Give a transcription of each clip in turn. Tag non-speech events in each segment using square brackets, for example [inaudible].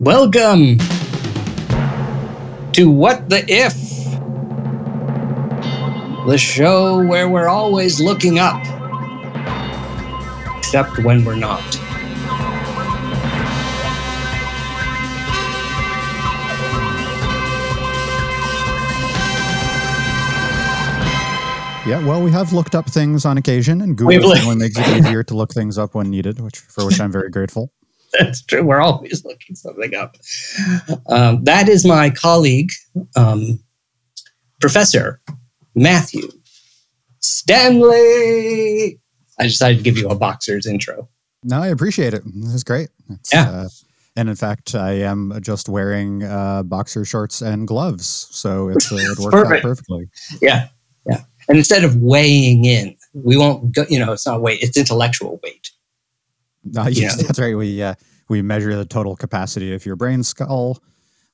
Welcome to What the If, the show where we're always looking up, except when we're not. Yeah, well, we have looked up things on occasion, and Google certainly makes it easier to look things up when needed, which for which I'm very grateful. [laughs] That's true. We're always looking something up. Um, that is my colleague, um, Professor Matthew Stanley. I decided to give you a boxer's intro. No, I appreciate it. This is great. It's, Yeah. Uh, and in fact, I am just wearing uh, boxer shorts and gloves, so it's, uh, it [laughs] works Perfect. out perfectly. Yeah, yeah. And instead of weighing in, we won't go. You know, it's not weight; it's intellectual weight. Uh, [laughs] yes, Yeah. that's right. We uh, we measure the total capacity of your brain skull,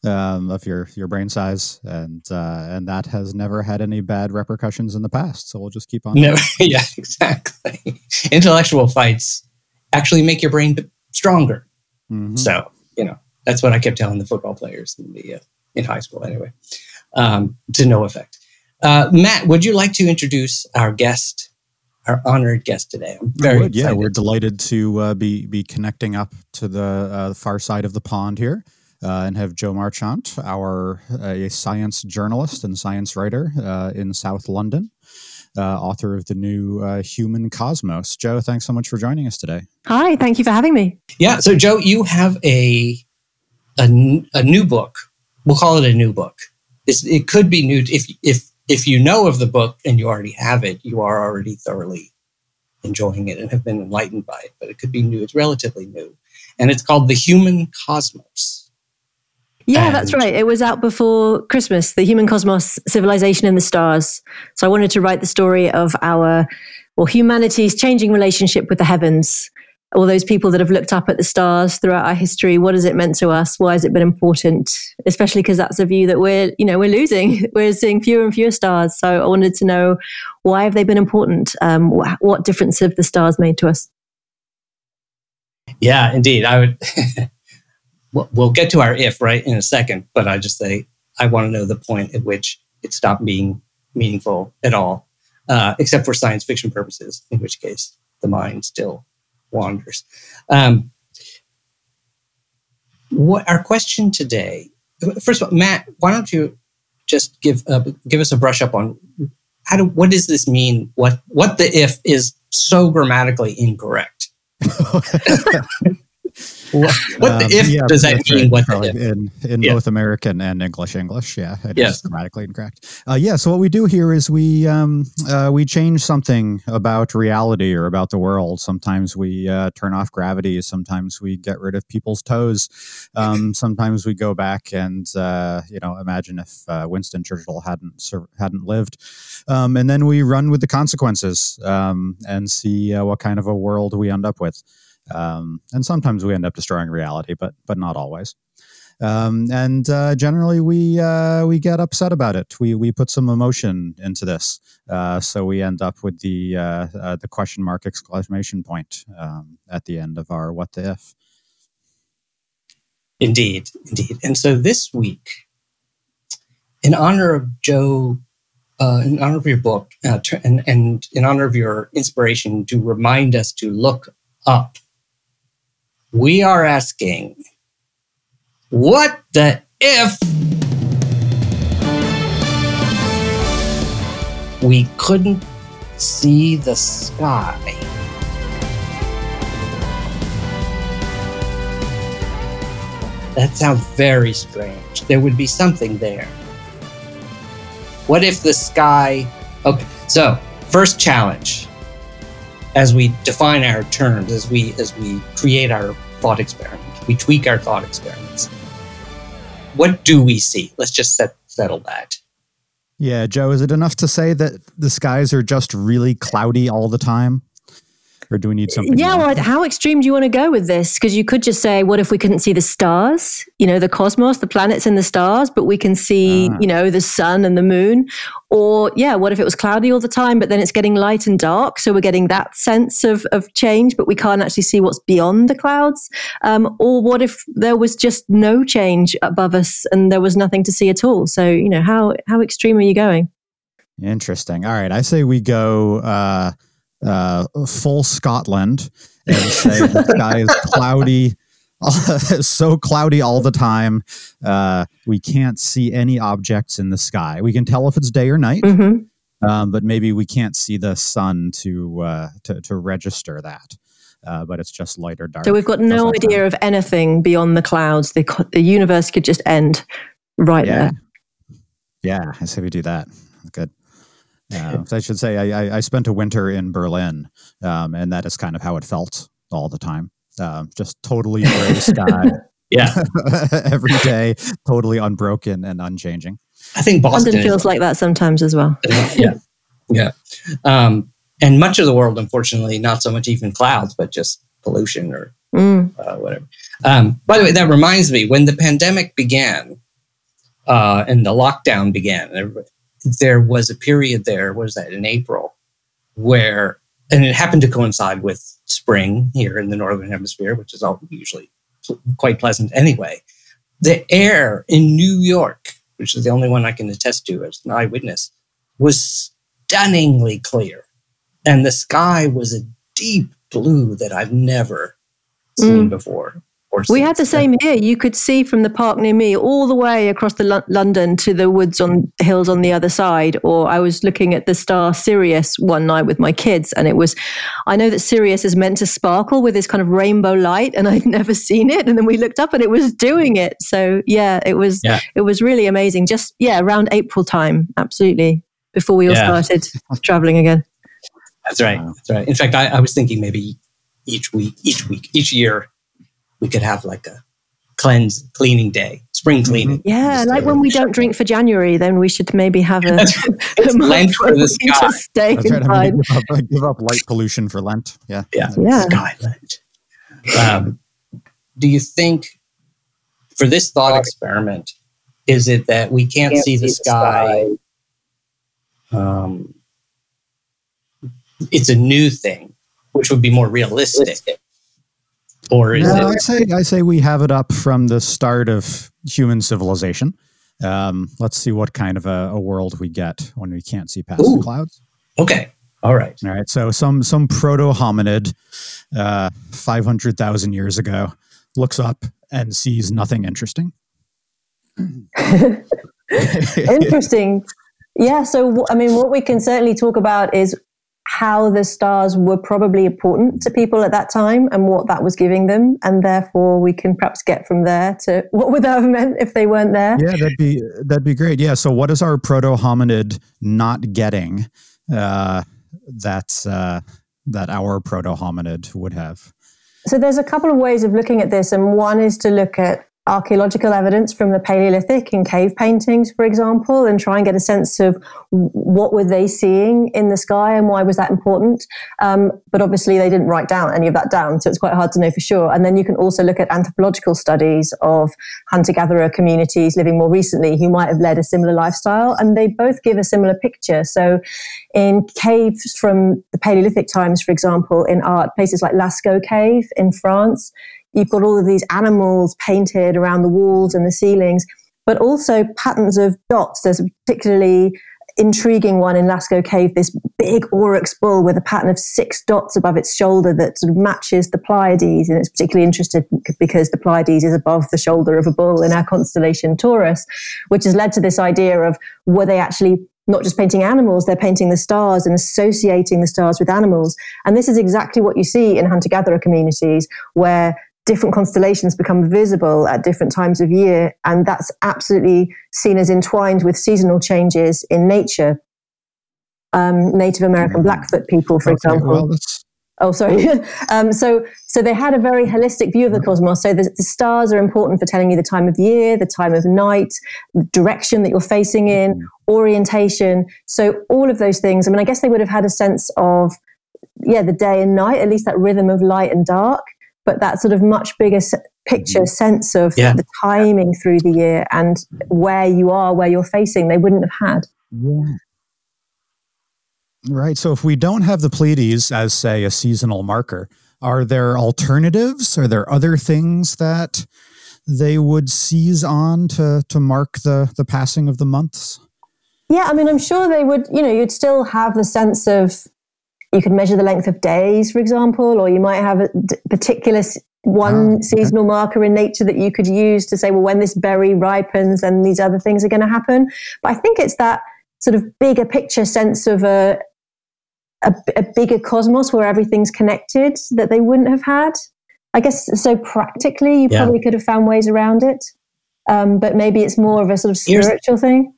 um, of your your brain size, and uh, and that has never had any bad repercussions in the past. So we'll just keep on. No, [laughs] yeah, exactly. [laughs] Intellectual fights actually make your brain stronger. Mhm. So you know that's what I kept telling the football players in the uh, in high school anyway, um, to no effect. Uh, Matt, would you like to introduce our guest, our honored guest today? I'm very would, yeah, we're delighted to uh, be be connecting up to the uh, far side of the pond here, uh, and have Jo Marchant, our uh, a science journalist and science writer uh, in South London, uh, author of the new uh, Human Cosmos. Jo, thanks so much for joining us today. Hi, thank you for having me. Yeah. So, Jo, you have a a, a new book. We'll call it a new book. It's, it could be new if if if you know of the book and you already have it, you are already thoroughly enjoying it and have been enlightened by it. But it could be new. It's relatively new, and it's called The Human Cosmos. Yeah, that's right. It was out before Christmas, The Human Cosmos Civilization in the Stars. So I wanted to write the story of our, well, humanity's changing relationship with the heavens. All those people that have looked up at the stars throughout our history. What has it meant to us? Why has it been important? Especially because that's a view that we're, you know, we're losing. [laughs] We're seeing fewer and fewer stars. So I wanted to know why have they been important? Um, wh- what difference have the stars made to us? Yeah, indeed. I would. [laughs] we'll- get to our if right in a second, but I just say I want to know the point at which it stopped being meaningful at all, uh, except for science fiction purposes, in which case the mind still wanders. Um, what our question today? First of all, Matt, why don't you just give uh, give us a brush up on how do what does this mean? What what the if is so grammatically incorrect? [laughs] What, the Um, if yeah, does that mean? What the in in Yeah. both American and English English? Yeah, it is Yes. grammatically incorrect. Uh, yeah, so what we do here is we um, uh, we change something about reality or about the world. Sometimes we uh, turn off gravity. Sometimes we get rid of people's toes. Um, [laughs] sometimes we go back and uh, you know imagine if uh, Winston Churchill hadn't hadn't lived, um, and then we run with the consequences um, and see uh, what kind of a world we end up with um, and sometimes we end up destroying reality, but but not always. Um, and uh, generally, we uh, we get upset about it. We we put some emotion into this, uh, so we end up with the uh, uh, the question mark exclamation point um, at the end of our what the if. Indeed, indeed. And so this week, in honor of Jo, uh, in honor of your book, uh, and, and in honor of your inspiration to remind us to look up, we are asking, what the if we couldn't see the sky? That sounds very strange. There would be something there. What if the sky. Okay, so first challenge as we define our terms, as we as we create our thought experiment, we tweak our thought experiments. What do we see? Let's just set, settle that. Yeah, Jo, is it enough to say that the skies are just really cloudy all the time? Or do we need something? Yeah, more? well, how extreme do you want to go with this? Because you could just say, what if we couldn't see the stars, you know, the cosmos, the planets and the stars, but we can see, Ah. you know, the sun and the moon? Or, yeah, what if it was cloudy all the time, but then it's getting light and dark? So we're getting that sense of, of change, but we can't actually see what's beyond the clouds? Um, or what if there was just no change above us and there was nothing to see at all? So, you know, how, how extreme are you going? Interesting. All right, I say we go uh, uh, full Scotland and say [laughs] the sky is cloudy, [laughs] so cloudy all the time. Uh, we can't see any objects in the sky. We can tell if it's day or night, hmm um, but maybe we can't see the sun to uh, to, to register that. Uh, but it's just light or dark. So we've got no idea of anything beyond the clouds. The, the universe could just end right Yeah. there. Yeah, I say we do that. Good. Uh, I should say I, I, I spent a winter in Berlin, um, and that is kind of how it felt all the time. Um, just totally [laughs] gray sky Yeah, [laughs] every day, totally unbroken and unchanging. I think Boston London is feels like that sometimes as well. yeah, yeah. Um, and much of the world, unfortunately, not so much even clouds, but just pollution or Mm. uh, whatever. Um, by the way, that reminds me when the pandemic began uh, and the lockdown began, there, was a period there, was that, in April, where, and it happened to coincide with spring here in the Northern Hemisphere, which is all usually pl- quite pleasant anyway. The air in New York, which is the only one I can attest to as an eyewitness, was stunningly clear. And the sky was a deep blue that I've never seen Mm. before. Or We had the same here. You could see from the park near me all the way across the Lo- London to the woods on the hills on the other side. Or I was looking at the star Sirius one night with my kids, and it was. I know that Sirius is meant to sparkle with this kind of rainbow light, and [laughs] I'd never seen it. And then we looked up, and it was doing it. So yeah, it was. Yeah. It was really amazing. Just yeah, around April time, absolutely, before we all Yeah. started traveling again. That's right. That's right. In fact, I, I was thinking maybe each week, each week, each year, we could have like a cleanse cleaning day, spring Mhm. cleaning. Yeah, Just like when we don't drink for January, then we should maybe have a, [laughs] It's [laughs] a Lent for the sky. just stay That's right. I'm going to give up, give up light pollution for Lent. Yeah. Yeah. Yeah. Skyland. Um, do you think for this thought experiment, is it that we can't, see, the sky? Um, it's a new thing, which would be more realistic. Or is No, I say I say we have it up from the start of human civilization. Um, let's see what kind of a, a world we get when we can't see past Ooh. the clouds. Okay. All right. All right, so some some proto hominid, uh, five hundred thousand years ago, looks up and sees nothing interesting. [laughs] Interesting. Yeah. So, I mean, what we can certainly talk about is how the stars were probably important to people at that time and what that was giving them. And therefore, we can perhaps get from there to [laughs] what would that have meant if they weren't there? yeah, that'd be that'd be great. Yeah. So, what is our proto hominid not getting uh, that uh, that our proto hominid would have? So there's a couple of ways of looking at this, and one is to look at archaeological evidence from the Paleolithic in cave paintings, for example, and try and get a sense of what were they seeing in the sky and why was that important. Um, but obviously, they didn't write down any of that down, so it's quite hard to know for sure. And then you can also look at anthropological studies of hunter-gatherer communities living more recently who might have led a similar lifestyle, and they both give a similar picture. So in caves from the Paleolithic times, for example, in art, places like Lascaux Cave in France, you've got all of these animals painted around the walls and the ceilings, but also patterns of dots. There's a particularly intriguing one in Lascaux Cave, this big aurochs bull with a pattern of six dots above its shoulder that sort of matches the Pleiades. And it's particularly interesting because the Pleiades is above the shoulder of a bull in our constellation Taurus, which has led to this idea of were they actually not just painting animals, they're painting the stars and associating the stars with animals. And this is exactly what you see in hunter gatherer communities where different constellations become visible at different times of year. And that's absolutely seen as entwined with seasonal changes in nature. Um, Native American Mhm. Blackfoot people, for Okay, example. well, Oh, sorry. [laughs] um, so, so they had a very holistic view of the cosmos. So the, the stars are important for telling you the time of year, the time of night, the direction that you're facing in, orientation. So all of those things. I mean, I guess they would have had a sense of yeah, the day and night, at least that rhythm of light and dark, but that sort of much bigger picture mm-hmm. sense of yeah. the timing through the year and where you are, where you're facing, they wouldn't have had. Yeah. Right. So if we don't have the Pleiades as, say, a seasonal marker, are there alternatives? Are there other things that they would seize on to to mark the the passing of the months? Yeah, I mean, I'm sure they would. You know, you'd still have the sense of you could measure the length of days, for example, or you might have a particular one oh, okay. seasonal marker in nature that you could use to say, well, when this berry ripens, then these other things are going to happen. But I think it's that sort of bigger picture sense of a, a, a bigger cosmos where everything's connected that they wouldn't have had. I guess so practically, you yeah. probably could have found ways around it. Um, but maybe it's more of a sort of spiritual here's, thing.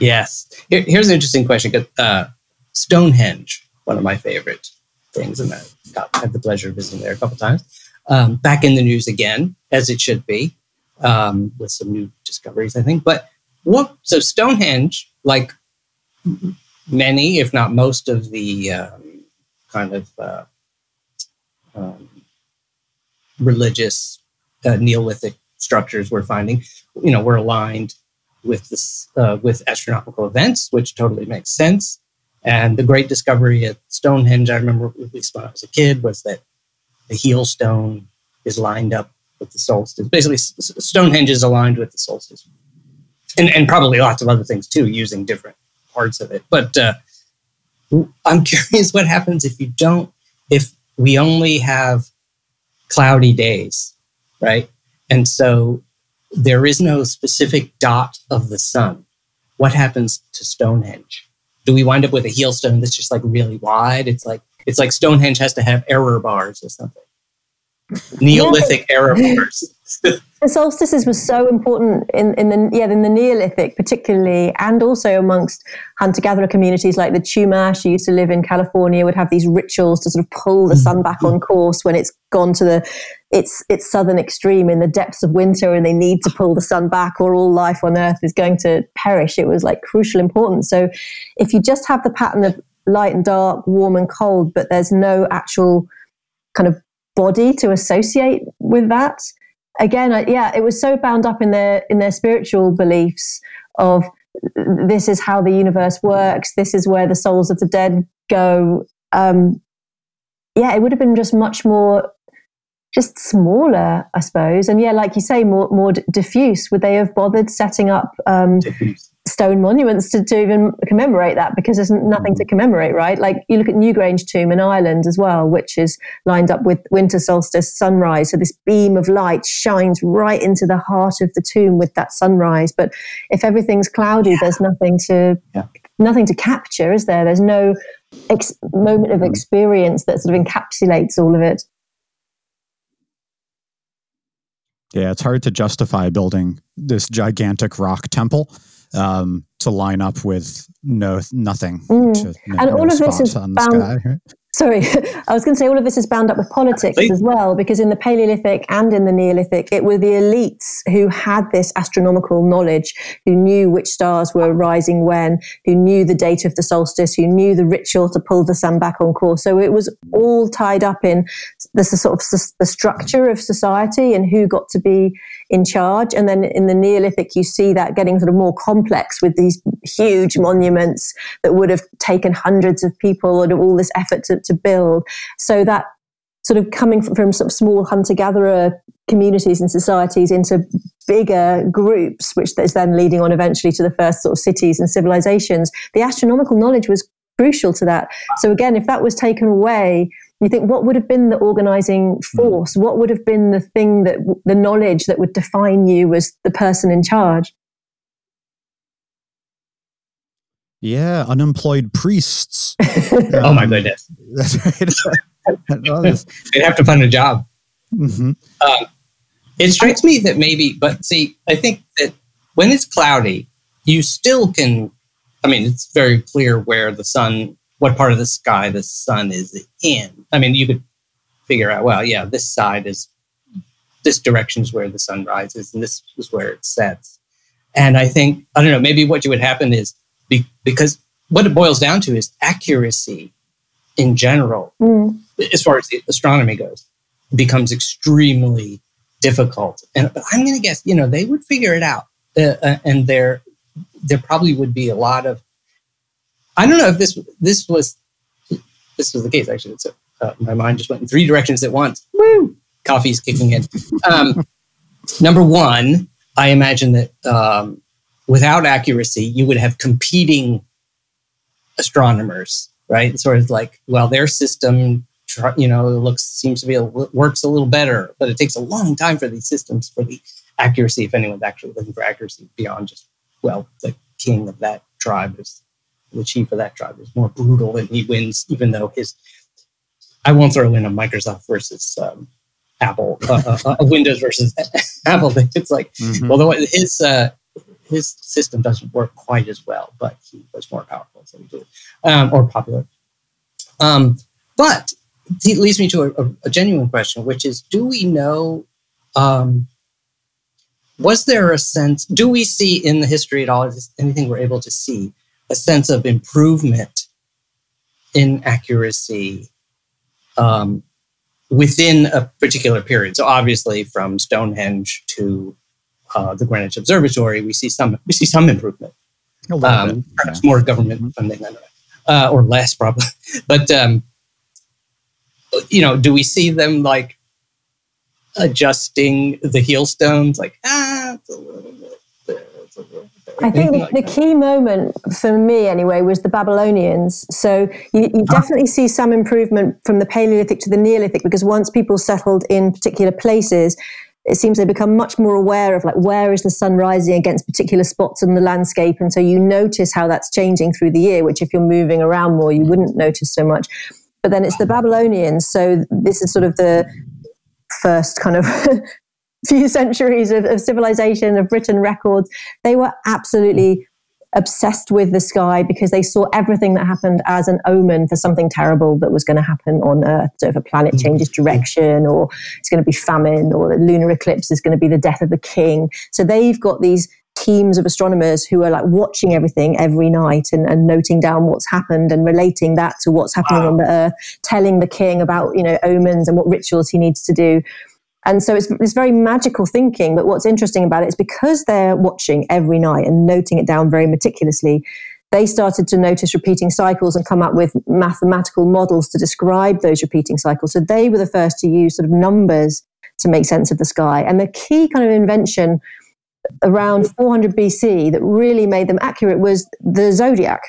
Yes. Here, here's an interesting question. Uh, Stonehenge, one of my favorite things, and I got, had the pleasure of visiting there a couple times. Um, back in the news again, as it should be, um, with some new discoveries, I think. But what? So Stonehenge, like many, if not most, of the um, kind of uh, um, religious uh, Neolithic structures we're finding, you know, we're aligned with this uh, with astronomical events, which totally makes sense. And the great discovery at Stonehenge, I remember at least when I was a kid, was that the heel stone is lined up with the solstice. Basically, Stonehenge is aligned with the solstice, and and probably lots of other things too, using different parts of it. But uh, I'm [laughs] curious what happens if you don't if we only have cloudy days, right? And so there is no specific dot of the sun. What happens to Stonehenge? Do we wind up with a heel stone that's just like really wide? It's like it's like Stonehenge has to have error bars or something. Neolithic error bars. The solstices were so important in, in the yeah in the Neolithic particularly, and also amongst hunter gatherer communities like the Chumash who used to live in California would have these rituals to sort of pull the sun back on course when it's gone to the its its southern extreme in the depths of winter, and they need to pull the sun back, or all life on Earth is going to perish. It was like crucial importance. So, if you just have the pattern of light and dark, warm and cold, but there's no actual kind of body to associate with that, again, yeah, it was so bound up in their in their spiritual beliefs of this is how the universe works. This is where the souls of the dead go. Um, yeah, it would have been just much more, just smaller, I suppose. And yeah, like you say, more more diffuse. Would they have bothered setting up um, stone monuments to, to even commemorate that because there's nothing to mm. commemorate, right? Like you look at Newgrange Tomb in Ireland as well, which is lined up with winter solstice sunrise. So this beam of light shines right into the heart of the tomb with that sunrise. But if everything's cloudy, yeah. there's nothing to yeah. nothing to capture, is there? There's no ex- moment of mm. experience that sort of encapsulates all of it. Yeah, it's hard to justify building this gigantic rock temple um, to line up with no nothing. Mm. and no all of this is bound, sky? Sorry, [laughs] I was going to say all of this is bound up with politics as well, because in the Paleolithic and in the Neolithic, it were the elites who had this astronomical knowledge, who knew which stars were rising when, who knew the date of the solstice, who knew the ritual to pull the sun back on course. So it was all tied up in the sort of the structure of society and who got to be in charge. And then in the Neolithic, you see that getting sort of more complex with these huge monuments that would have taken hundreds of people and all this effort to, to build. So that sort of coming from, from sort of small hunter gatherer communities and societies into bigger groups, which is then leading on eventually to the first sort of cities and civilizations, the astronomical knowledge was crucial to that. So again, if that was taken away, you think what would have been the organizing hmm. force? What would have been the thing that the knowledge that would define you as the person in charge? Yeah, unemployed priests. um, [laughs] oh my goodness. [laughs] That's right. [laughs] They'd have to find a job. Mm-hmm. Um, it strikes me that maybe, but see, I think that when it's cloudy, you still can. I mean, it's very clear where the sun, what part of the sky the sun is in. I mean, you could figure out, well, yeah, this side is, this direction is where the sun rises, and this is where it sets. And I think, I don't know, maybe what would happen is be, because what it boils down to is accuracy in general, mm. as far as astronomy goes, becomes extremely difficult. And I'm going to guess, you know, they would figure it out, uh, uh, and there there probably would be a lot of. I don't know if this this was this was the case actually. So uh, my mind just went in three directions at once. Woo! Coffee's kicking in. Um, [laughs] number one, I imagine that um, without accuracy, you would have competing astronomers, right? Sort of like, well, their system, you know, looks seems to be a, works a little better, but it takes a long time for these systems for the accuracy. If anyone's actually looking for accuracy beyond just, well, the king of that tribe is the chief of that tribe is more brutal and he wins, even though his. I won't throw in a Microsoft versus um, Apple, uh, uh, uh Windows versus [laughs] Apple. Thing. It's like, mm-hmm. although his uh, his system doesn't work quite as well, but he was more powerful, so he did, um, or popular. Um, but it leads me to a, a, genuine question, which is: Do we know? Um, was there a sense? Do we see in the history at all? Is anything we're able to see a sense of improvement in accuracy um, within a particular period? So obviously, from Stonehenge to uh, the Greenwich Observatory, we see some we see some improvement. Um, perhaps yeah. more government mm-hmm. funding, uh, or less probably. [laughs] But um, you know, do we see them like adjusting the heel stones? Like ah, it's a little bit there, it's a little I think the, the, key moment for me, anyway, was the Babylonians. So you, you definitely see some improvement from the Paleolithic to the Neolithic because once people settled in particular places, it seems they become much more aware of like where is the sun rising against particular spots in the landscape and so you notice how that's changing through the year which if you're moving around more you wouldn't notice so much. But then it's the babylonians so this is sort of the first kind of [laughs] few centuries of, of civilization of written records. They were absolutely obsessed with the sky because they saw everything that happened as an omen for something terrible that was going to happen on Earth. So if a planet mm-hmm. changes direction, or it's going to be famine, or the lunar eclipse is going to be the death of the king. So they've got these teams of astronomers who are like watching everything every night and, and noting down what's happened and relating that to what's happening wow. on the earth, telling the king about, you know, omens and what rituals he needs to do. And so it's, this very magical thinking. But what's interesting about it is because they're watching every night and noting it down very meticulously, they started to notice repeating cycles and come up with mathematical models to describe those repeating cycles. So they were the first to use sort of numbers to make sense of the sky. And the key kind of invention around 400 BC that really made them accurate was the zodiac.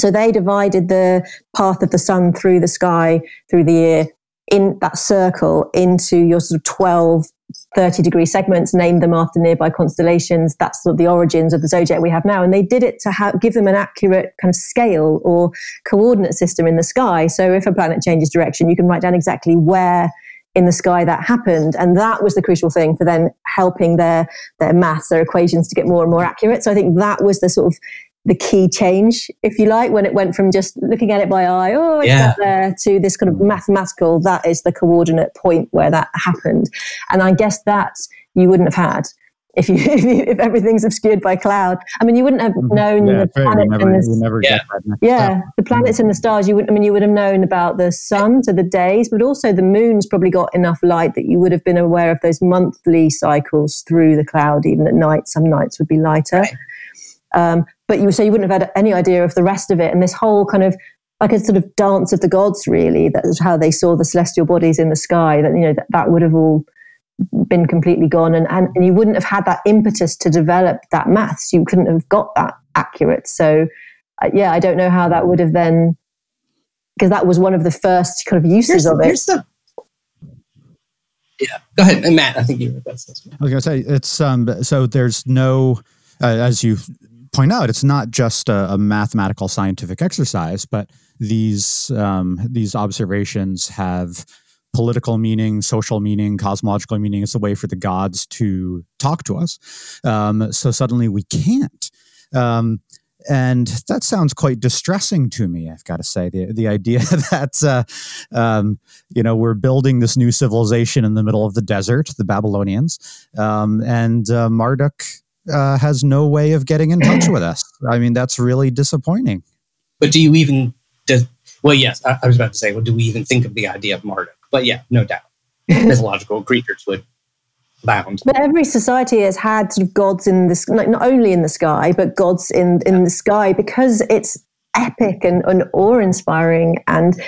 So they divided the path of the sun through the sky through the year in that circle into your sort of 12 30 degree segments named them after nearby constellations. That's sort of the origins of the zodiac we have now. And they did it to ha- give them an accurate kind of scale or coordinate system in the sky. So if a planet changes direction you can write down exactly where in the sky that happened. And that was the crucial thing for then helping their their maths their equations to get more and more accurate. So i think that was the sort of the key change, if you like, when it went from just looking at it by eye, oh, it's yeah. there, to this kind of mathematical, that is the coordinate point where that happened. And I guess that you wouldn't have had if you, [laughs] if, you, if everything's obscured by cloud. I mean, you wouldn't have mm-hmm. known yeah, the planets never, and the, yeah. yeah, the planets and the stars. You wouldn't. I mean, you would have known about the sun, so the days, but also the moon's probably got enough light that you would have been aware of those monthly cycles through the cloud. Even at night, some nights would be lighter. Right. Um, but you say you wouldn't have had any idea of the rest of it. And this whole kind of like a sort of dance of the gods, really, that is how they saw the celestial bodies in the sky, that, you know, that, that would have all been completely gone. And, and, and you wouldn't have had that impetus to develop that maths. You couldn't have got that accurate. So, uh, yeah, I don't know how that would have then, because that was one of the first kind of uses here's, of it. The, yeah, go ahead, Matt. I think you were best. I was going to say it's um. So there's no, uh, as you point out, it's not just a, a mathematical scientific exercise, but these um, these observations have political meaning, social meaning, cosmological meaning. It's a way for the gods to talk to us. Um, so suddenly we can't. Um, and that sounds quite distressing to me. I've got to say the the idea [laughs] that uh, um, you know we're building this new civilization in the middle of the desert, the Babylonians, um, and uh, Marduk uh, has no way of getting in touch with us. I mean, that's really disappointing. but do you even does well yes I, I was about to say well do we even think of the idea of marduk but yeah no doubt [laughs] mythological creatures would bound but every society has had sort of gods in this like not only in the sky but gods in in the sky because it's epic and, and awe-inspiring and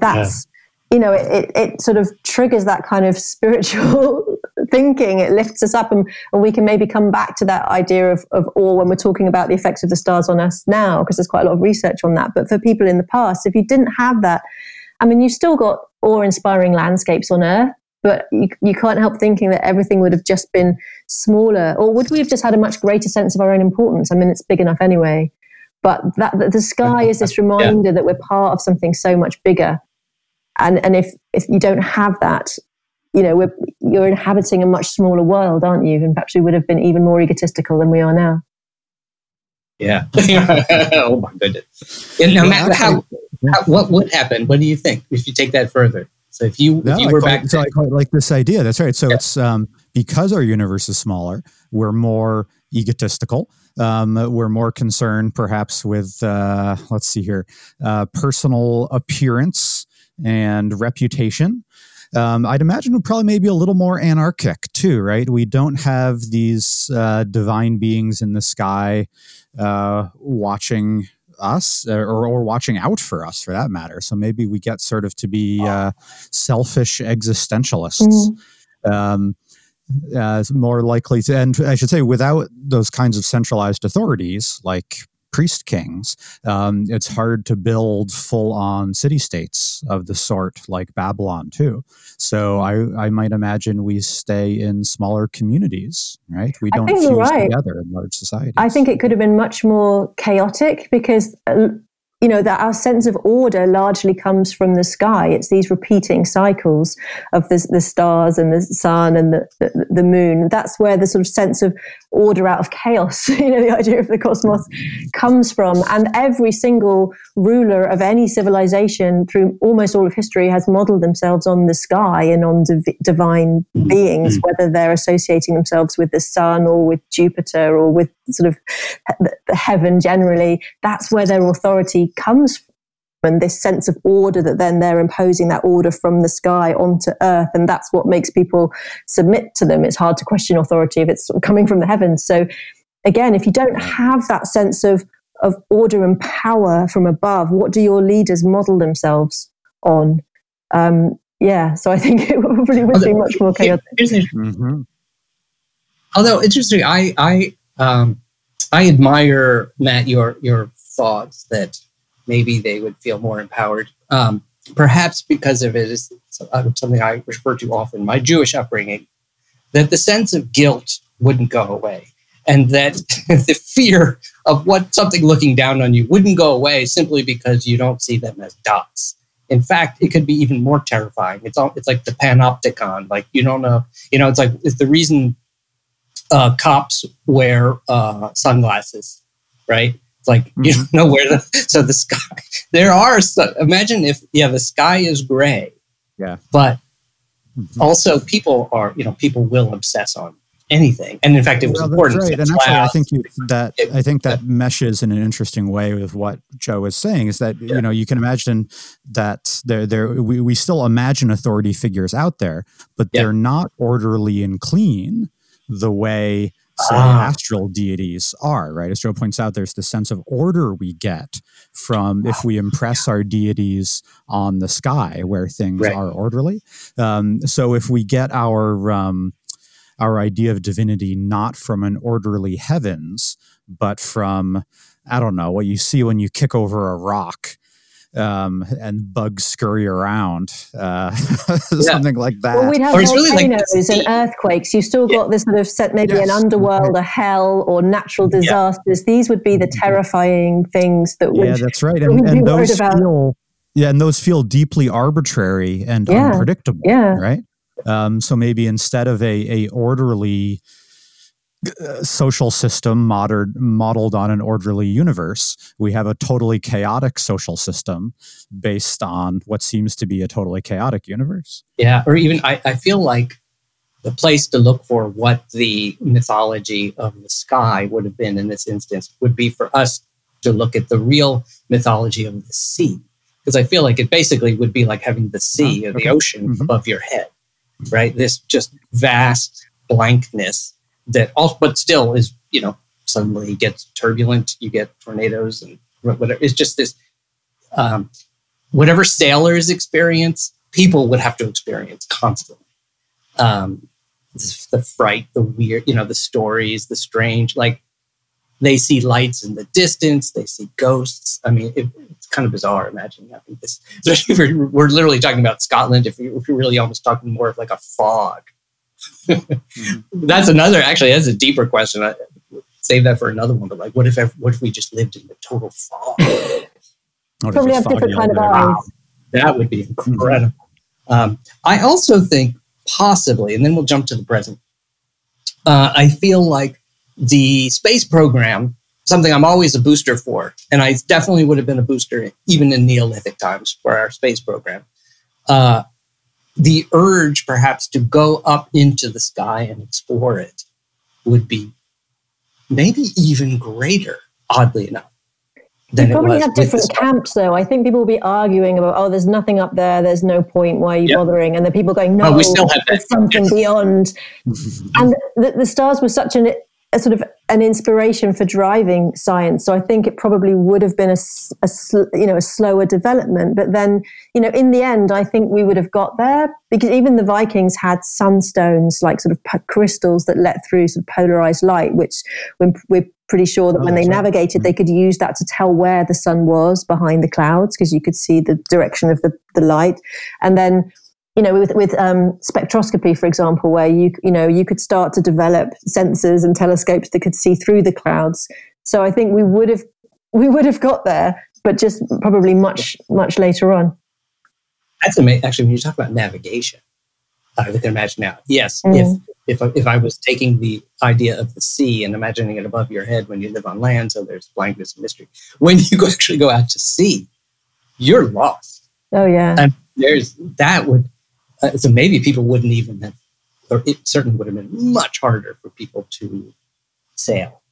that's you know, it, it sort of triggers that kind of [laughs] spiritual thinking. It lifts us up, and, and we can maybe come back to that idea of, of awe when we're talking about the effects of the stars on us now, because there's quite a lot of research on that. But for people in the past, if you didn't have that, I mean, you've still got awe inspiring landscapes on Earth, but you, you can't help thinking that everything would have just been smaller. Or would we have just had a much greater sense of our own importance? I mean, it's big enough anyway. But that, the sky [laughs] is this reminder yeah. that we're part of something so much bigger and and if if you don't have that you know you're inhabiting a much smaller world aren't you? And perhaps we would have been even more egotistical than we are now. Yeah. [laughs] [laughs] Oh my goodness. And no matter how, how, what would happen what do you think if you take that further? So if you no, if you were quite, back so I quite like this idea. That's right. So yeah. it's um because our universe is smaller we're more egotistical. Um, we're more concerned perhaps with uh, let's see here uh, personal appearance and reputation. Um, I'd imagine we're probably maybe a little more anarchic too, right? We don't have these uh, divine beings in the sky uh, watching us or, or watching out for us for that matter. So maybe we get sort of to be uh, selfish existentialists. Mm-hmm. Um, uh, more likely to, and I should say, without those kinds of centralized authorities like priest kings, um, it's hard to build full on city states of the sort like Babylon, too. So I, I might imagine we stay in smaller communities, right? We don't fuse right. together in large societies. I think it could have been much more chaotic because uh, you know that our sense of order largely comes from the sky. It's these repeating cycles of the, the stars and the sun and the, the, the, moon. That's where the sort of sense of order out of chaos [laughs] you know the idea of the cosmos comes from. And every single ruler of any civilization through almost all of history has modeled themselves on the sky and on div- divine beings mm-hmm. whether they're associating themselves with the sun or with jupiter or with sort of the heaven generally that's where their authority comes from and this sense of order that then they're imposing that order from the sky onto earth and that's what makes people submit to them. It's hard to question authority if it's coming from the heavens. So again if you don't have that sense of of order and power from above what do your leaders model themselves on? Um, yeah so i think [laughs] it probably would be much more chaotic. mm-hmm. although interesting i i um, i admire matt your your thoughts that maybe they would feel more empowered. Um, perhaps because of it is something I refer to often, my Jewish upbringing, that the sense of guilt wouldn't go away. And that [laughs] the fear of what something looking down on you wouldn't go away simply because you don't see them as dots. In fact, it could be even more terrifying. It's all, it's like the panopticon. Like you don't know, you know, it's like it's the reason uh, cops wear uh, sunglasses, right? It's like mm-hmm. you don't know where the so the sky. [laughs] There are imagine if yeah the sky is gray. Yeah. But mm-hmm. also people are you know people will obsess on anything and in fact it was well, important right. and actually i think you, that i think that meshes in an interesting way with what jo was saying is that yeah. you know you can imagine that there there we, we still imagine authority figures out there but yeah. they're not orderly and clean the way say ah. astral deities are, right? As Jo points out, there's the sense of order we get from if we impress our deities on the sky where things right. are orderly. Um, so if we get our um, our idea of divinity not from an orderly heavens, but from I don't know what you see when you kick over a rock um, and bugs scurry around, uh, [laughs] something yeah. like that. Well, we'd have or volcanoes really like and earthquakes. You still got this sort of set, maybe yes. an underworld, a hell, or natural disasters. Yeah. These would be the mm-hmm. terrifying things that would. Yeah, that's right. And, and those feel, yeah, and those feel deeply arbitrary and yeah. unpredictable. Yeah. Right. Um, so maybe instead of a, a orderly social system modeled modeled on an orderly universe. We have a totally chaotic social system based on what seems to be a totally chaotic universe. Yeah, or even I, I feel like the place to look for what the mythology of the sky would have been in this instance would be for us to look at the real mythology of the sea. Because I feel like it basically would be like having the sea or the ocean Mhm. above your head, right? This just vast blankness that all, but still is, you know, suddenly gets turbulent. You get tornadoes and whatever. It's just this, um, whatever sailors experience, people would have to experience constantly. Um, this- the fright, the weird, you know, the stories, the strange, like they see lights in the distance, they see ghosts. I mean, it, it's kind of bizarre imagining having this. Especially if we're, we're literally talking about Scotland, if, we, if we're really almost talking more of like a fog. [laughs] That's another, actually, that's a deeper question. I, save that for another one. But like, what if what if we just lived in the total fog? [laughs] Probably have different kind of eyes. That would be incredible. Um, I also think possibly, and then we'll jump to the present. Uh, I feel like the space program, something I'm always a booster for, and I definitely would have been a booster even in Neolithic times for our space program. Uh, the urge, perhaps, to go up into the sky and explore it would be maybe even greater, oddly enough. Than You it probably have different camps, though. I think people will be arguing about, oh, there's nothing up there. There's no point. Why are you Yep. bothering? And the people going, no, Oh, we still have that. there's something beyond. Mm-hmm. And the, the stars were such an, a sort of an inspiration for driving science. So I think it probably would have been a, a sl- you know a slower development. But then you know in the end, I think we would have got there because even the Vikings had sunstones like sort of crystals that let through sort of polarized light, which we're, we're pretty sure that Oh, when they right. navigated, they could use that to tell where the sun was behind the clouds because you could see the direction of the, the light. And then you know, with with um, spectroscopy, for example, where you you know you could start to develop sensors and telescopes that could see through the clouds. So I think we would have we would have got there, but just probably much much later on. That's amazing. Actually, when you talk about navigation, I can imagine now. Yes, Mm. if if if I was taking the idea of the sea and imagining it above your head when you live on land, so there's blankness and mystery. When you [laughs] actually go out to sea, you're lost. Oh yeah, And there's that would uh, so maybe people wouldn't even have, or it certainly would have been much harder for people to sail.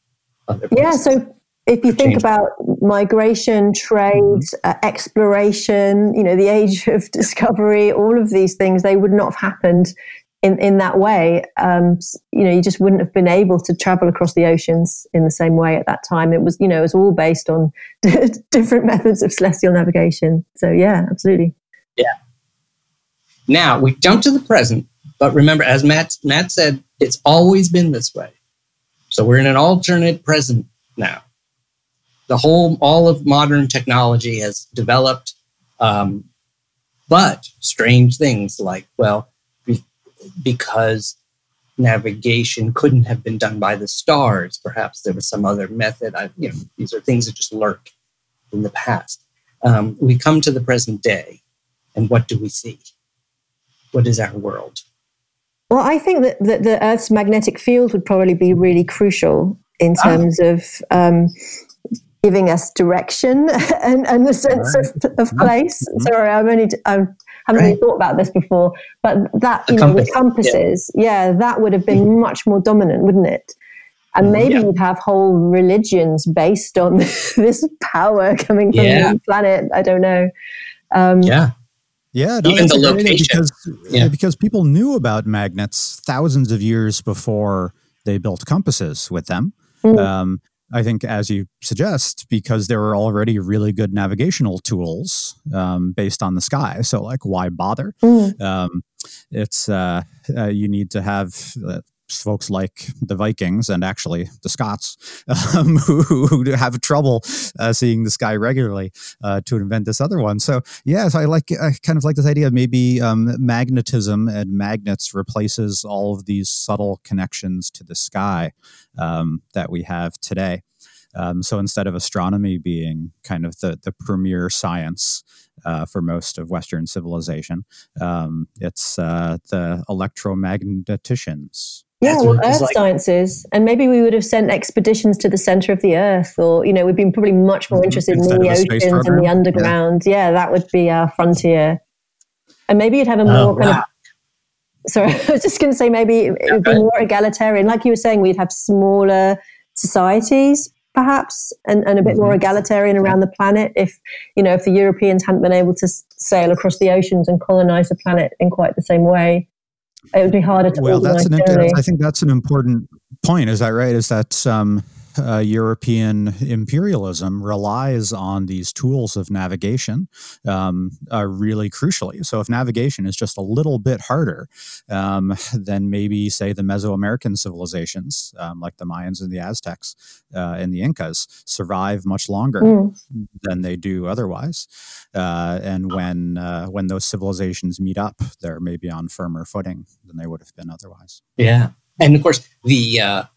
Other yeah. So if you think Change. about migration, trade, uh, exploration, you know, the age [laughs] of discovery, all of these things, they would not have happened in, in that way. Um, you know, you just wouldn't have been able to travel across the oceans in the same way at that time. It was, you know, it was all based on [laughs] different methods of celestial navigation. So yeah, absolutely. Now we jump to the present, but remember, as Matt Matt said, it's always been this way. So we're in an alternate present now. The whole, all of modern technology has developed, um, but strange things like, well, be, because navigation couldn't have been done by the stars, perhaps there was some other method. I, you know, these are things that just lurk in the past. Um, we come to the present day, and what do we see? What is our world? Well, I think that, that the Earth's magnetic field would probably be really crucial in Ah. terms of um, giving us direction [laughs] and, and the sense of, of place. Sorry, I'm only I haven't really thought about this before, but that The you know, compass, with yeah. compasses, yeah. that would have been much more dominant, wouldn't it? And maybe Yeah. you'd have whole religions based on [laughs] this power coming from Yeah. the planet. I don't know. Um, Yeah, Yeah, no, Even the a great idea location. because Yeah. because people knew about magnets thousands of years before they built compasses with them. Mm. Um, I think, as you suggest, because there were already really good navigational tools um, based on the sky. So, like, why bother? mm. Um, it's uh, uh, you need to have uh, folks like the Vikings and actually the Scots [laughs] um, who, who have trouble uh, seeing the sky regularly uh, to invent this other one. So yes, I like I kind of like this idea. of Maybe um, magnetism and magnets replaces all of these subtle connections to the sky um, that we have today. Um, so instead of astronomy being kind of the the premier science uh, for most of Western civilization, um, it's uh, the electromagneticians. Yeah, well, earth like. sciences, and maybe we would have sent expeditions to the center of the earth, or you know, we'd been probably much more Mhm. interested in the oceans and the Yeah. underground. Yeah. that would be our frontier. And maybe you'd have a more Oh, kind wow. of. Sorry, [laughs] I was just going to say maybe it would be more egalitarian. Like you were saying, we'd have smaller societies, perhaps, and, and a bit more Mhm. egalitarian around the planet. If you know, if the Europeans hadn't been able to sail across the oceans and colonize the planet in quite the same way, it would be harder to well that's an inter- i think that's an important point is that right? Is that um, uh, European imperialism relies on these tools of navigation um, uh, really crucially. So, if navigation is just a little bit harder um, [laughs] than maybe, say, the Mesoamerican civilizations, um, like the Mayans and the Aztecs uh, and the Incas, survive much longer Mm. than they do otherwise. Uh, and when uh, when those civilizations meet up, they're maybe on firmer footing than they would have been otherwise. Yeah, and of course the uh, it was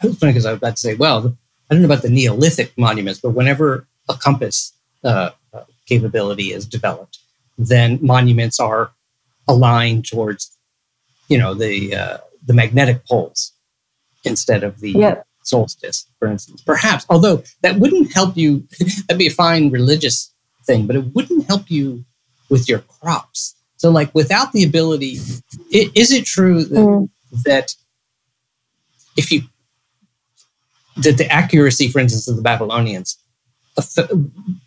funny because I was about to say, well, I don't know about the Neolithic monuments, but whenever a compass uh, uh, capability is developed, then monuments are aligned towards, you know, the uh, the magnetic poles instead of the Yep. solstice, for instance. Perhaps, although that wouldn't help you. [laughs] that'd be a fine religious thing, but it wouldn't help you with your crops. So, like, without the ability, i- is it true that Mm. that if you that the accuracy, for instance, of the Babylonians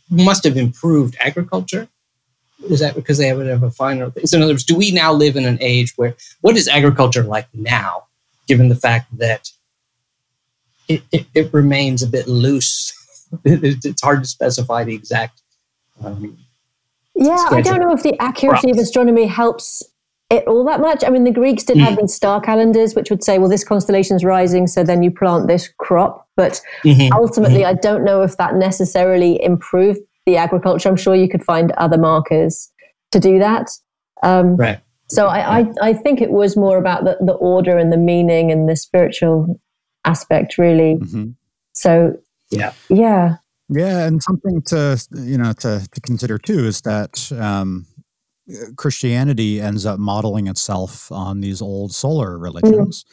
must have improved agriculture. Is that because they have a, have a finer? So, in other words, do we now live in an age where what is agriculture like now, given the fact that it, it, it remains a bit loose? [laughs] It's hard to specify the exact. Um, Yeah, I don't know if the accuracy of astronomy helps it all that much. I mean, the Greeks did Mm. have these star calendars, which would say, well, this constellation's rising, so then you plant this crop. But mhm. ultimately, I don't know if that necessarily improved the agriculture. I'm sure you could find other markers to do that. Um, Right. So I, I, I think it was more about the, the order and the meaning and the spiritual aspect, really. Mhm. So Yeah. yeah, Yeah, and something to you know to to consider too is that um, Christianity ends up modeling itself on these old solar religions,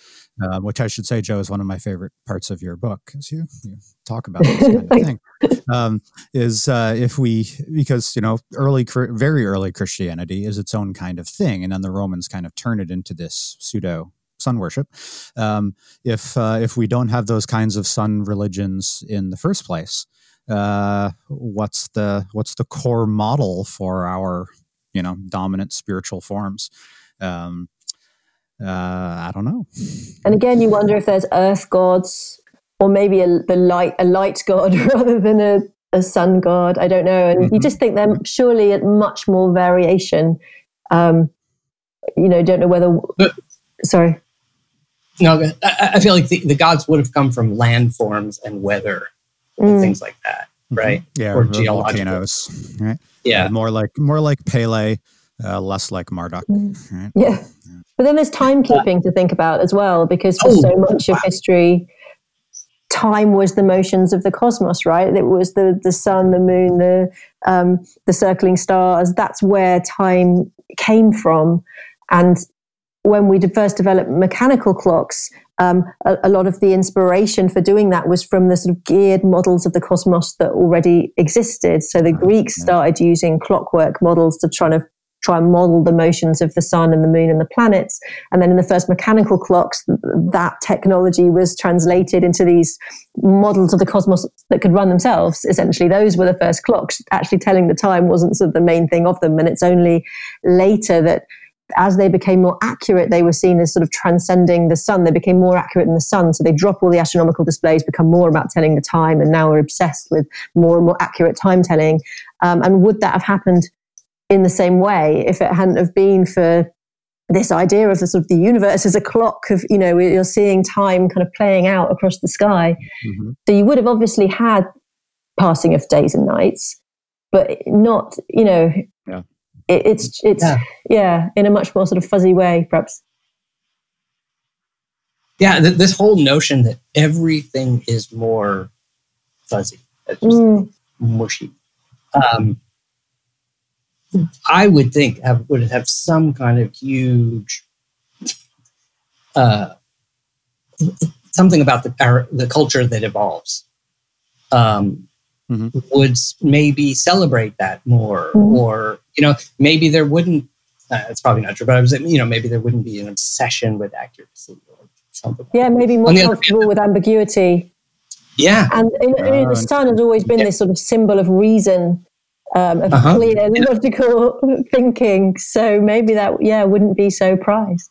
uh, which I should say, Jo, is one of my favorite parts of your book, because you, you talk about this kind of [laughs] thing. Um, is uh, if we because you know early very early Christianity is its own kind of thing, and then the Romans kind of turn it into this pseudo sun worship. Um, if uh, if we don't have those kinds of sun religions in the first place, uh, what's the what's the core model for our you know dominant spiritual forms? Um, uh, I don't know. And again, you wonder if there's earth gods or maybe a, the light, a light god [laughs] rather than a, a sun god. I don't know. And you Mhm. just think they're surely at much more variation. Um, you know, don't know whether. But- sorry. No, I, I feel like the, the gods would have come from landforms and weather and Mm. things like that, right? Yeah, Or the geological. volcanoes, right? Yeah. Uh, more like more like Pele, uh, less like Marduk. Mm. Right? Yeah. But then there's timekeeping to think about as well, because for Oh, so much of history, time was the motions of the cosmos, right? It was the the sun, the moon, the um, the circling stars. That's where time came from, and when we first developed mechanical clocks, um, a, a lot of the inspiration for doing that was from the sort of geared models of the cosmos that already existed. So the Right, Greeks yeah. started using clockwork models to try to try and model the motions of the sun and the moon and the planets. And then in the first mechanical clocks, th- that technology was translated into these models of the cosmos that could run themselves. Essentially, those were the first clocks. Actually, telling the time wasn't sort of the main thing of them. And it's only later that as they became more accurate, they were seen as sort of transcending the sun. They became more accurate than the sun. So they drop all the astronomical displays, become more about telling the time, and now we're obsessed with more and more accurate time telling. Um, and would that have happened in the same way if it hadn't have been for this idea of the sort of the universe as a clock of, you know, you're seeing time kind of playing out across the sky. Mhm. So you would have obviously had passing of days and nights, but not, you know, Yeah. It, it's, it's, Yeah. yeah. in a much more sort of fuzzy way, perhaps. Yeah, th- this whole notion that everything is more fuzzy, just Mm, mushy. Um, I would think have, would have some kind of huge, uh, something about the our, the culture that evolves. Um, Mhm. Would maybe celebrate that more, Mhm. or you know, maybe there wouldn't. Uh, it's probably not true, but I was, you know, maybe there wouldn't be an obsession with accuracy or something. like yeah, maybe more On the other comfortable with ambiguity. Yeah. And in, in the sun has always been this sort of symbol of reason, um, of Uh-huh. clear, Yeah. logical [laughs] thinking. So maybe that, yeah, wouldn't be so prized.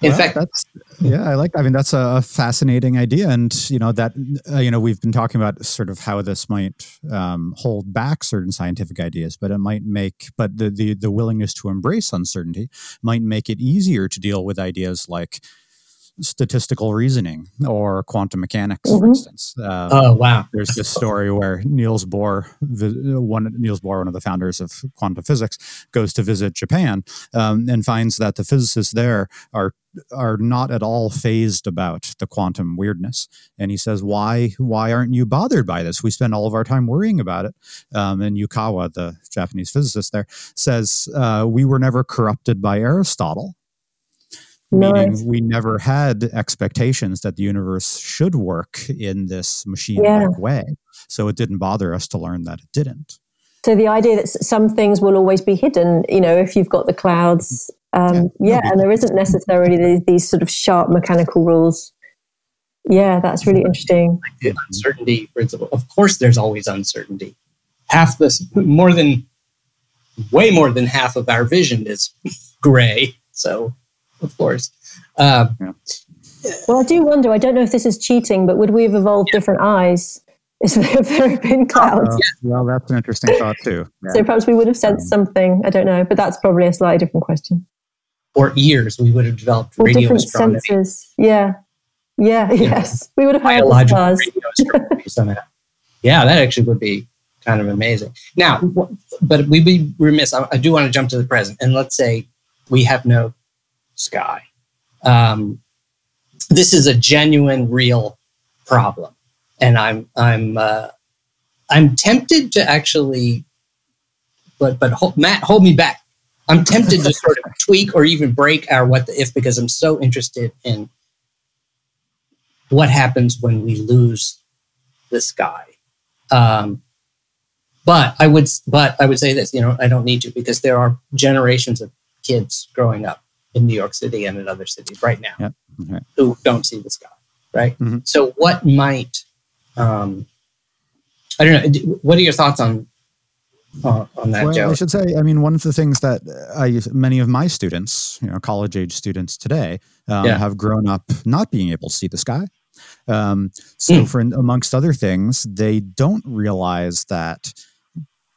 In Well, fact, that's yeah, I like. I mean, that's a fascinating idea, and you know that uh, you know we've been talking about sort of how this might um, hold back certain scientific ideas, but it might make, but the, the the willingness to embrace uncertainty might make it easier to deal with ideas like statistical reasoning or quantum mechanics, for Mhm. instance. Um, oh wow. there's this story where Niels Bohr, the, one Niels Bohr, one of the founders of quantum physics, goes to visit Japan um, and finds that the physicists there are are not at all fazed about the quantum weirdness. And he says, "Why why aren't you bothered by this? We spend all of our time worrying about it." Um, and Yukawa, the Japanese physicist there, says, uh, "We were never corrupted by Aristotle." Meaning Nice. we never had expectations that the universe should work in this machine like Yeah. way. So it didn't bother us to learn that it didn't. So the idea that some things will always be hidden, you know, if you've got the clouds, um, yeah, yeah and there isn't necessarily these, these sort of sharp mechanical rules. Yeah, that's really interesting. the uncertainty principle. Of course, there's always uncertainty. Half this, more than, way more than half of our vision is [laughs] gray. So, of course, uh, Well, I do wonder. I don't know if this is cheating, but would we have evolved different eyes if [laughs] there if there had been clouds? Uh, well, that's an interesting thought too. Yeah. So perhaps we would have sensed something. I don't know, but that's probably a slightly different question. or ears, we would have developed Or radio different astronomy, senses. Yeah. Yeah. Yes. We would have had the biological stars. radio astronomy somehow. Yeah, that actually would be kind of amazing. Now, but we'd be remiss. I, I do want to jump to the present, and let's say we have no sky. Um, this is a genuine, real problem, and I'm I'm uh, I'm tempted to actually, but but hold, Matt, hold me back. I'm tempted to sort of [laughs] tweak or even break our what the if because I'm so interested in what happens when we lose the sky. Um, but I would, but I would say this. You know, I don't need to because there are generations of kids growing up in New York City and in other cities right now Yep. Who don't see the sky. Right. Mhm. So, what might um, I don't know. What are your thoughts on uh, on that, Well, Jo? I should say, I mean, one of the things that I, many of my students, you know, college age students today, um, Yeah. have grown up not being able to see the sky. Um, so, Mm. for amongst other things, they don't realize that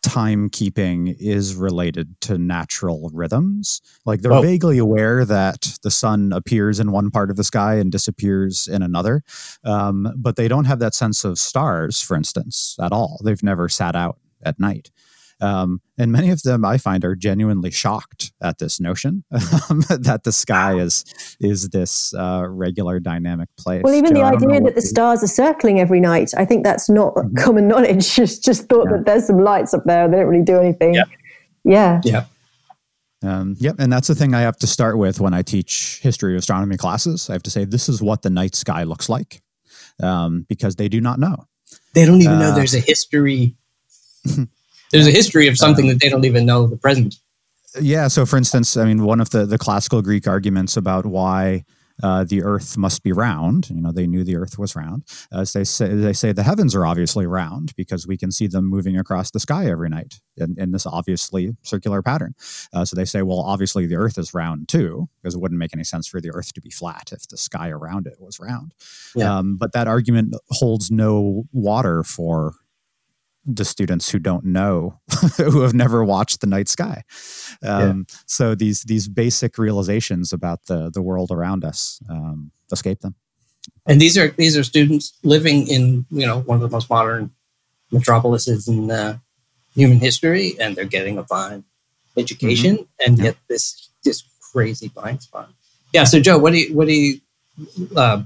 timekeeping is related to natural rhythms. Like they're Oh. vaguely aware that the sun appears in one part of the sky and disappears in another, um, but they don't have that sense of stars, for instance, at all. They've never sat out at night. Um, and many of them I find are genuinely shocked at this notion [laughs] um, that the sky is is this uh, regular dynamic place. Well, even Joe, the I don't know idea that the stars are circling every night, I think that's not Mhm. common knowledge. [laughs] Just just thought Yeah. that there's some lights up there. They don't really do anything. Yeah. Yeah. yeah. Um, yep, and that's the thing I have to start with when I teach history of astronomy classes. I have to say this is what the night sky looks like, um, because they do not know. They don't even know Uh, there's a history. [laughs] there's a history of something that they don't even know the present. Yeah. So, for instance, I mean, one of the the classical Greek arguments about why uh, the Earth must be round, you know, they knew the Earth was round. As they say, they say the heavens are obviously round because we can see them moving across the sky every night in, in this obviously circular pattern. Uh, so they say, well, obviously the Earth is round too, because it wouldn't make any sense for the Earth to be flat if the sky around it was round. Yeah. Um, but that argument holds no water for the students who don't know, [laughs] who have never watched the night sky. Um, So these these basic realizations about the the world around us um, escape them. And these are these are students living in you know one of the most modern metropolises in uh, human history, and they're getting a fine education, and Yeah. yet this this crazy blind spot. Yeah. So Jo, what do you what do you uh,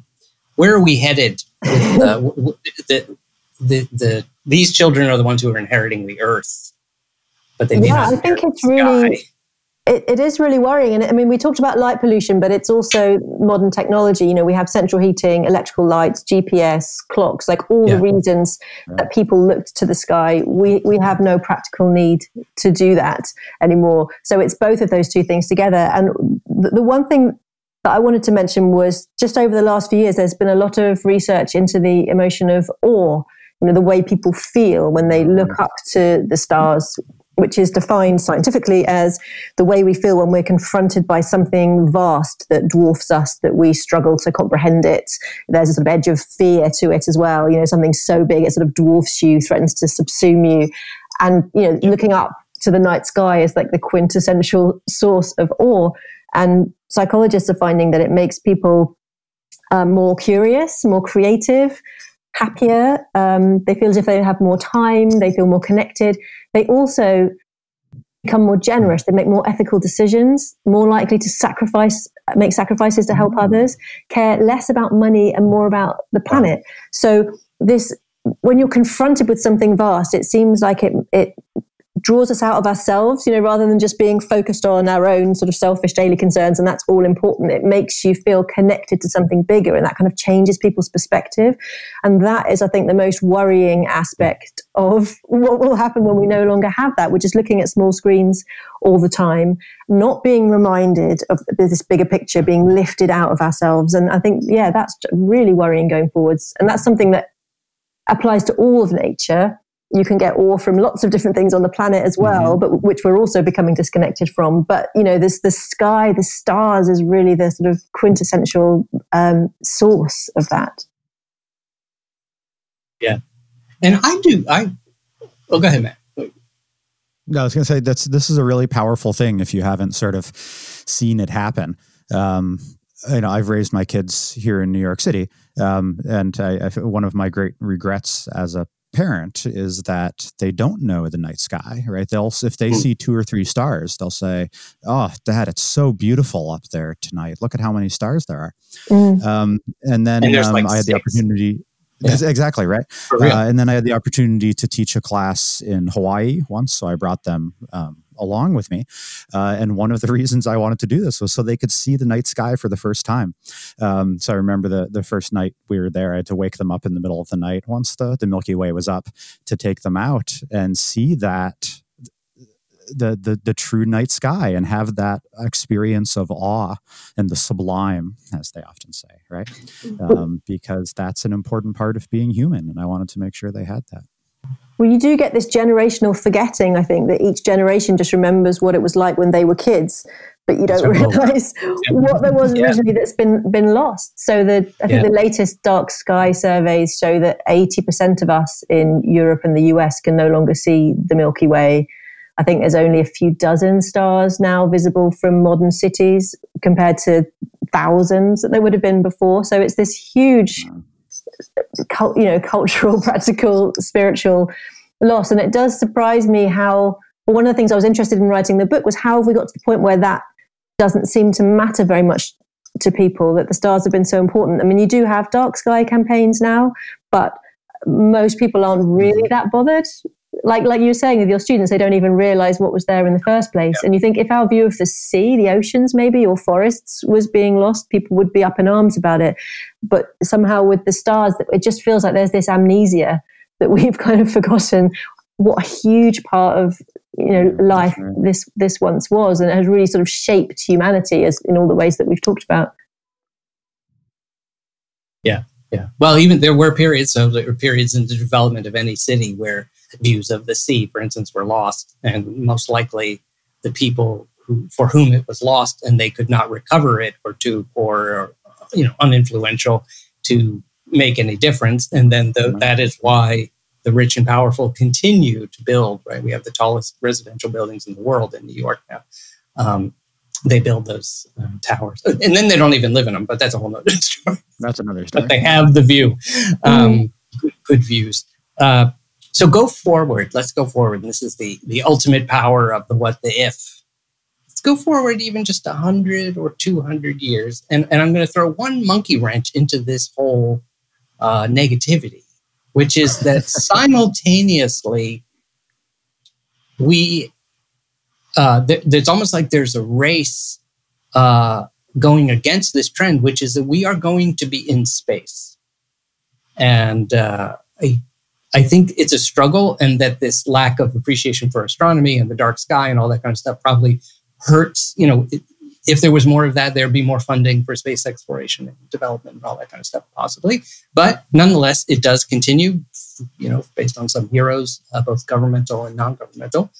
where are we headed? With, uh, [laughs] w- w- the, the the these children are the ones who are inheriting the earth, but they may Yeah, not I think it's really- sky. It, it is really worrying. And I mean, we talked about light pollution, but it's also modern technology. You know, we have central heating, electrical lights, GPS, clocks, like all Yeah. the reasons Yeah. that people looked to the sky. We, we have no practical need to do that anymore. So it's both of those two things together. And the, the one thing that I wanted to mention was just over the last few years, there's been a lot of research into the emotion of awe, you know, the way people feel when they look up to the stars, which is defined scientifically as the way we feel when we're confronted by something vast that dwarfs us, that we struggle to comprehend it. There's a sort of edge of fear to it as well. You know, something so big it sort of dwarfs you, threatens to subsume you. And, you know, looking up to the night sky is like the quintessential source of awe. And psychologists are finding that it makes people uh, more curious, more creative, happier. Um, they feel as if they have more time, they feel more connected. They also become more generous, they make more ethical decisions, more likely to sacrifice, make sacrifices to help mm. others, care less about money and more about the planet. So, this when you're confronted with something vast, it seems like it, it draws us out of ourselves, you know, rather than just being focused on our own sort of selfish daily concerns. And that's all important. It makes you feel connected to something bigger and that kind of changes people's perspective. And that is, I think, the most worrying aspect of what will happen when we no longer have that. We're just looking at small screens all the time, not being reminded of this bigger picture, being lifted out of ourselves. And I think, yeah, that's really worrying going forwards. And that's something that applies to all of nature you can get awe from lots of different things on the planet as well, mm-hmm. but which we're also becoming disconnected from. But you know, this the sky, the stars is really the sort of quintessential um, source of that. Yeah, and I do. I oh, go ahead, Matt. No, I was going to say that's this is a really powerful thing if you haven't sort of seen it happen. Um, you know, I've raised my kids here in New York City, um, and I, I, one of my great regrets as a parent is that they don't know the night sky, right? They'll if they hmm. see two or three stars, they'll say, "Oh, Dad, it's so beautiful up there tonight. Look at how many stars there are." Mm. Um, and then and um, like I had six. the opportunity. Yeah. Exactly right. Uh, and then I had the opportunity to teach a class in Hawaii once, so I brought them um, along with me. Uh, and one of the [laughs] reasons I wanted to do this was so they could see the night sky for the first time. Um, so I remember the the first night we were there, I had to wake them up in the middle of the night once the, the Milky Way was up to take them out and see that the, the the true night sky and have that experience of awe and the sublime, as they often say, right? [laughs] Um, because that's an important part of being human, and I wanted to make sure they had that. Well, you do get this generational forgetting, I think, that each generation just remembers what it was like when they were kids, but you don't [laughs] realize what there was originally yeah. that's been been lost. So the I think yeah. the latest dark sky surveys show that 80% of us in Europe and the US can no longer see the Milky Way. I think there's only a few dozen stars now visible from modern cities compared to thousands that there would have been before. So it's this huge you know, [laughs] cultural, practical, spiritual loss. And it does surprise me how, well, one of the things I was interested in writing the book was how have we got to the point where that doesn't seem to matter very much to people, that the stars have been so important. I mean, you do have dark sky campaigns now, but most people aren't really mm-hmm. that bothered like like you were saying with your students, they don't even realize what was there in the first place. Yeah. And you think if our view of the sea, the oceans, maybe or forests was being lost, people would be up in arms about it. But somehow with the stars, it just feels like there's this amnesia that [laughs] we've kind of forgotten what a huge part of you know mm, life this this once was, and it has really sort of shaped humanity as in all the ways that we've talked about. Yeah, yeah. Well, even there were periods, so there were periods in the development of any city where views of the sea, for instance, were lost, and most likely the people who, for whom it was lost and they could not recover it or too poor or you know uninfluential to make any difference. And then the, that is why the rich and powerful continue to build. Right, we have the tallest residential buildings in the world in New York now. Um, they build those uh, towers, and then they don't even live in them. But that's a whole other [laughs] story. That's another story. But they have the view, um, mm. good, good, views. Uh, so go forward. Let's go forward. And this is the the ultimate power of the what the if. Let's go forward even just a hundred or two hundred years, and and I'm going to throw one monkey wrench into this whole uh, negativity, which is that [laughs] simultaneously we uh, th- there's almost like there's a race uh, going against this trend, which is that we are going to be in space, and uh, I I think it's a struggle, and that this lack of appreciation for astronomy and the dark sky and all that kind of stuff probably hurts. You know, it, if there was more of that, there'd be more funding for space exploration and development and all that kind of stuff, possibly. But nonetheless, it does continue, you know, based on some heroes, uh, both governmental and non governmental.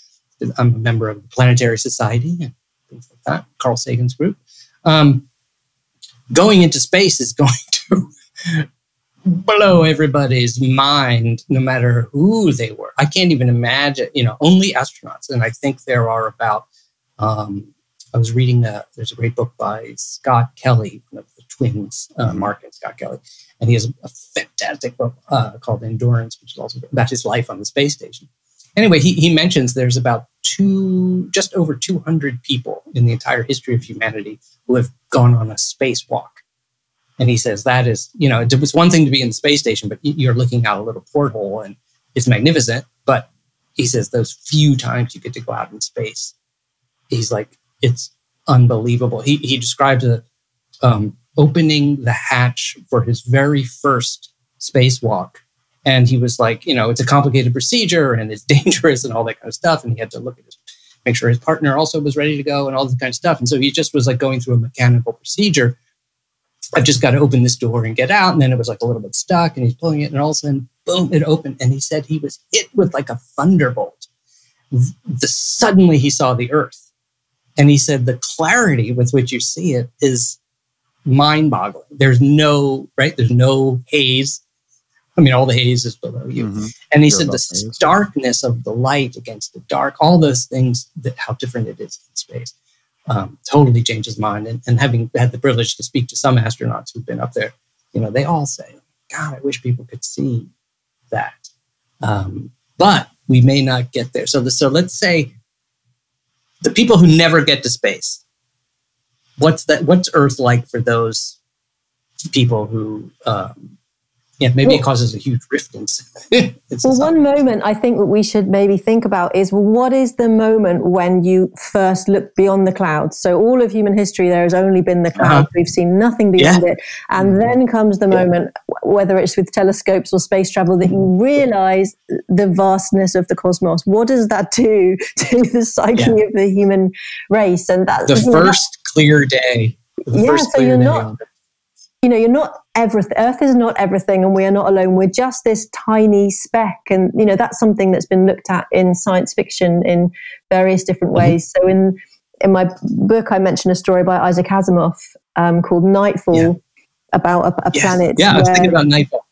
I'm a member of the Planetary Society and things like that, Carl Sagan's group. Um, going into space is [laughs] going to blow everybody's mind, no matter who they were. I can't even imagine, you know, only astronauts. And I think there are about, um, I was reading, a, there's a great book by Scott Kelly, one of the twins, uh, mm-hmm. Mark and Scott Kelly. And he has a fantastic book uh, called Endurance, which is also about his life on the space station. Anyway, he, he mentions there's about two, just over 200 people in the entire history of humanity who have gone on a spacewalk and he says that is, you know, it was one thing to be in the space station, but you're looking out a little porthole and it's magnificent. But he says those few times you get to go out in space, he's like, it's unbelievable. He, he describes a, um, opening the hatch for his very first spacewalk. And he was like, you know, it's a complicated procedure and it's [laughs] dangerous and all that kind of stuff. And he had to look at his, make sure his partner also was ready to go and all this kind of stuff. And so he just was like going through a mechanical procedure I've just got to open this door and get out. And then it was like a little bit stuck and he's pulling it and all of a sudden, boom, it opened. And he said he was hit with like a thunderbolt. The, suddenly he saw the earth. And he said the clarity with which you see it is mind boggling. There's no, right? There's no haze. I mean, all the haze is below you. Mm-hmm. And he You're said the starkness of the light against the dark, all those things that how different it is in space um, totally changed his mind. And, and having had the privilege to speak to some astronauts who've been up there, you know, they all say, God, I wish people could see that. Um, but we may not get there. So, the, so let's say the people who never get to space, what's that? What's Earth like for those people who um, yeah, maybe well, it causes a huge rift in. [laughs] in well, one moment I think that we should maybe think about is well, what is the moment when you first look beyond the clouds? So all of human history, there has only been the clouds. Uh-huh. We've seen nothing beyond yeah. it, and mm-hmm. then comes the yeah. moment, whether it's with telescopes or space travel, that you realize the vastness of the cosmos. What does that do [laughs] to the psyche yeah. of the human race? And that's the first clear day. yeah, so you're not you know, you're not everything. Earth is not everything, and we are not alone. We're just this tiny speck, and you know that's something that's been looked at in science fiction in various different mm-hmm. ways. So in in my book, I mentioned a story by Isaac Asimov um, called Nightfall yeah. about a, a yes. planet. Yeah, I was thinking about Nightfall.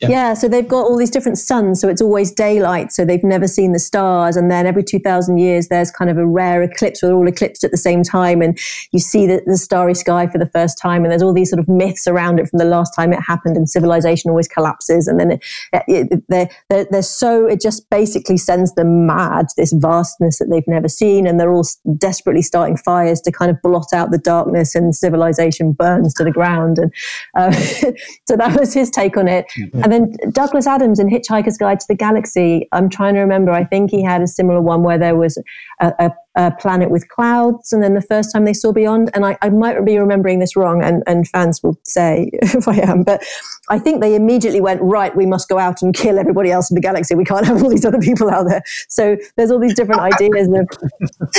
Yeah. yeah. so they've got all these different suns, so it's always daylight, so they've never seen the stars. And then every 2,000 years, there's kind of a rare eclipse where they're all eclipsed at the same time, and you see the, the starry sky for the first time. And there's all these sort of myths around it from the last time it happened, and civilization always collapses. And then it, it, they're, they're, they're so, it just basically sends them mad, this vastness that they've never seen. And they're all desperately starting fires to kind of blot out the darkness, and civilization burns to the ground. And uh, [laughs] so that was his take on it. Mm-hmm. And then Douglas Adams in Hitchhiker's Guide to the Galaxy, I'm trying to remember, I think he had a similar one where there was a, a, a planet with clouds, and then the first time they saw beyond, and I, I might be remembering this wrong, and, and fans will say [laughs] if I am, but I think they immediately went, right, we must go out and kill everybody else in the galaxy. We can't have all these other people out there. So there's all these different ideas of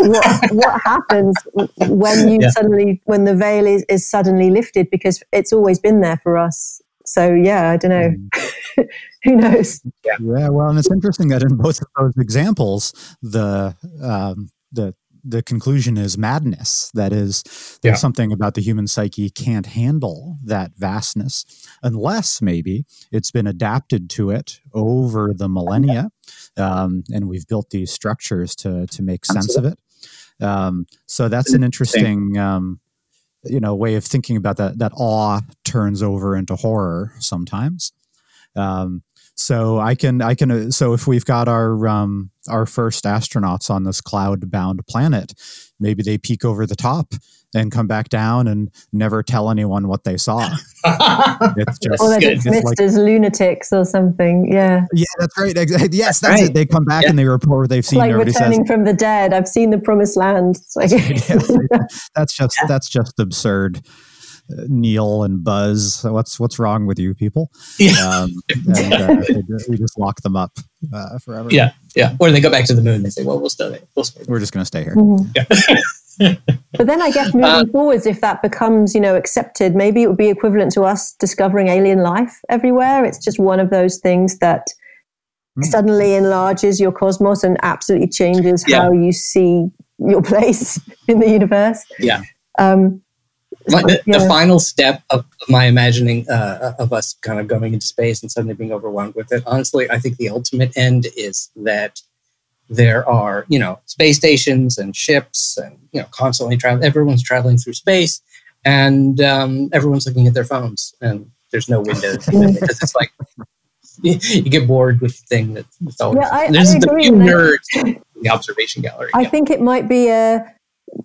what, what happens when you yeah. suddenly, when the veil is, is suddenly lifted, because it's always been there for us so yeah, I don't know. Mm. [laughs] Who knows? Yeah. yeah. Well, and it's interesting that in both of those examples, the um, the the conclusion is madness. That is, there's yeah. something about the human psyche can't handle that vastness, unless maybe it's been adapted to it over the millennia, um, and we've built these structures to to make sense of it. Um, so that's an interesting um, you know way of thinking about that that awe turns over into horror sometimes um, so i can i can uh, so if we've got our um, our first astronauts on this cloud bound planet maybe they peek over the top and come back down and never tell anyone what they saw. [laughs] it's just, or they're dismissed like, as lunatics or something. Yeah. Yeah, that's right. [laughs] Yes, that's right. it. They come back yeah. and they report what they've seen. Like returning says, from the dead. I've seen the promised land. Like, that's, right. [laughs] that's just yeah. that's just absurd. Uh, Neil and Buzz, what's what's wrong with you people? Yeah. Um, and uh, [laughs] we just lock them up uh, forever. Yeah, yeah. Or they go back to the moon. They say, "Well, we'll stay. We'll stay. We're just going to stay here." Mm-hmm. Yeah. [laughs] but then I guess moving uh, forwards, if that becomes, you know, accepted, maybe it would be equivalent to us discovering alien life everywhere. It's just one of those things that mm. suddenly enlarges your cosmos and absolutely changes yeah. how you see your [laughs] place in the universe. Yeah. Um, the, yeah. the, final step of my imagining uh, of us kind of going into space and suddenly being overwhelmed with it. Honestly, I think the ultimate end is that there are you know space stations and ships and you know constantly travel everyone's traveling through space and um, everyone's looking at their phones and there's no windows [laughs] because it's like you get bored with the thing that's always yeah, I, there's I the few nerds [laughs] in the observation gallery i yeah. think it might be a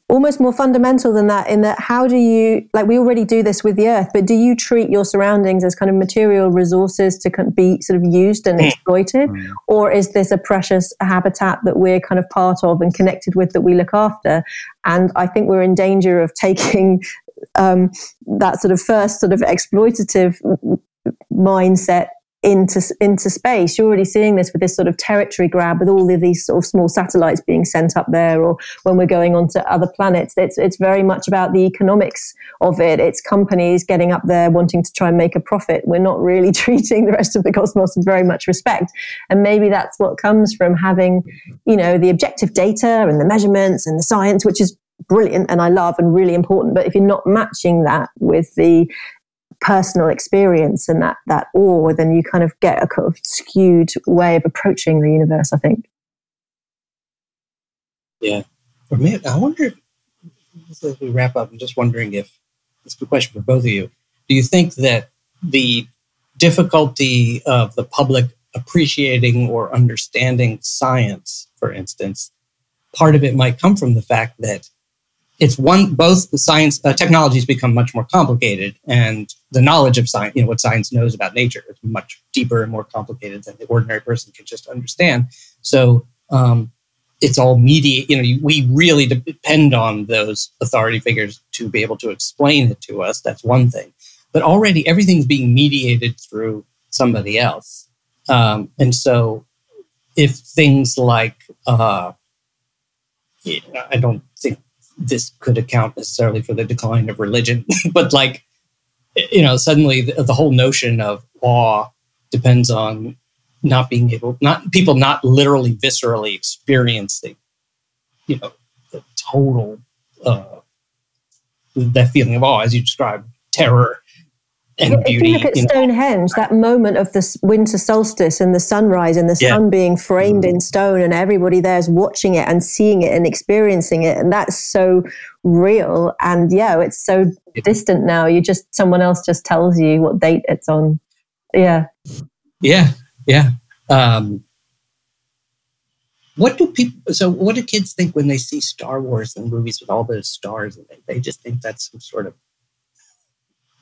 almost more fundamental than that in that how do you like we already do this with the earth but do you treat your surroundings as kind of material resources to be sort of used and hmm. exploited mm. or is this a precious habitat that we're kind of part of and connected with that we look after and i think we're in danger of taking um, that sort of first sort of exploitative mindset into into space. You're already seeing this with this sort of territory grab, with all of these sort of small satellites being sent up there, or when we're going on to other planets. It's it's very much about the economics of it. It's companies getting up there wanting to try and make a profit. We're not really [laughs] treating the rest of the cosmos with very much respect, and maybe that's what comes from having, you know, the objective data and the measurements and the science, which is brilliant and I love and really important. But if you're not matching that with the personal experience and that that awe, then you kind of get a kind of skewed way of approaching the universe. I think. Yeah, or man, I wonder. If, as we wrap up, I'm just wondering if it's a question for both of you. Do you think that the difficulty of the public appreciating or understanding science, for instance, part of it might come from the fact that it's one both the science uh, technologies become much more complicated and the knowledge of science you know what science knows about nature is much deeper and more complicated than the ordinary person can just understand. So um, it's all media you know we really depend on those authority figures to be able to explain it to us. That's one thing. But already everything's being mediated through somebody else. Um, and so if things like uh, I don't think this could account necessarily for the decline of religion, [laughs] but like, you know, suddenly the, the, whole notion of awe depends on not being able, not people not literally viscerally experiencing, you know, the total, uh, that feeling of awe, as you described, terror, and if beauty. you look at Stonehenge, that moment of the winter solstice and the sunrise and the yeah. sun being framed in stone, and everybody there's watching it and seeing it and experiencing it, and that's so real. And yeah, it's so distant now. You just someone else just tells you what date it's on. Yeah. Yeah. Yeah. Um, what do people? So, what do kids think when they see Star Wars and movies with all those stars? And they, they just think that's some sort of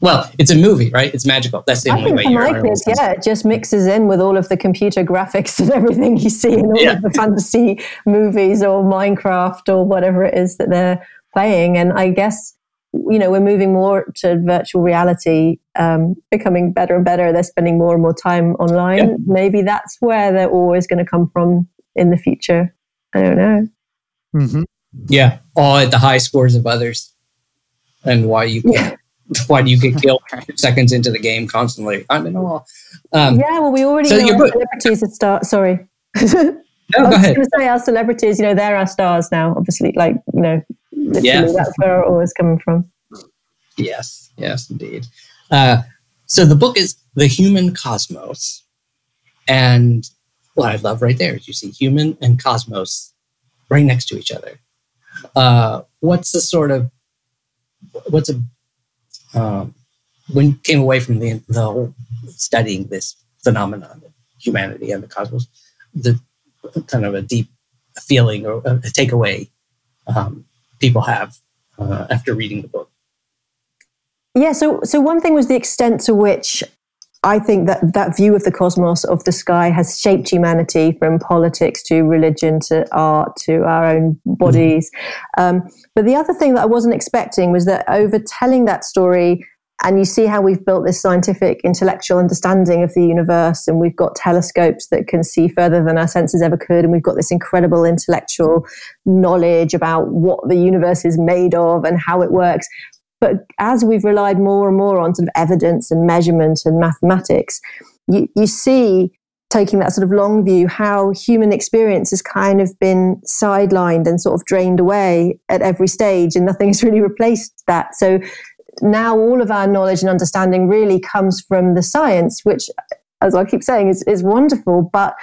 well, it's a movie, right? It's magical. That's the I only way you're. My kids, yeah, it just mixes in with all of the computer graphics [laughs] and everything you see in all yeah. of the fantasy movies or Minecraft or whatever it is that they're playing. And I guess you know we're moving more to virtual reality, um, becoming better and better. They're spending more and more time online. Yeah. Maybe that's where they're always going to come from in the future. I don't know. Mm-hmm. Yeah, all at the high scores of others, and why you can't. [laughs] why do you get [laughs] killed seconds into the game constantly? I'm in awe. Um, yeah, well, we already so know our celebrities are star. Sorry. [laughs] no, go ahead. to say our celebrities, you know, they're our stars now. Obviously, like you know, yeah, that's where it always coming from. Yes, yes, indeed. Uh, so the book is the human cosmos, and what I love right there is you see human and cosmos right next to each other. Uh, what's the sort of what's a um, when came away from the, the whole studying this phenomenon of humanity and the cosmos, the kind of a deep feeling or a takeaway um, people have uh, after reading the book. Yeah, so so one thing was the extent to which I think that that view of the cosmos, of the sky, has shaped humanity from politics to religion to art to our own bodies. Mm-hmm. Um, but the other thing that I wasn't expecting was that over telling that story, and you see how we've built this scientific intellectual understanding of the universe and we've got telescopes that can see further than our senses ever could and we've got this incredible intellectual knowledge about what the universe is made of and how it works but as we've relied more and more on sort of evidence and measurement and mathematics you, you see taking that sort of long view how human experience has kind of been sidelined and sort of drained away at every stage and nothing has really replaced that so now all of our knowledge and understanding really comes from the science, which, as I keep saying, is, is wonderful. But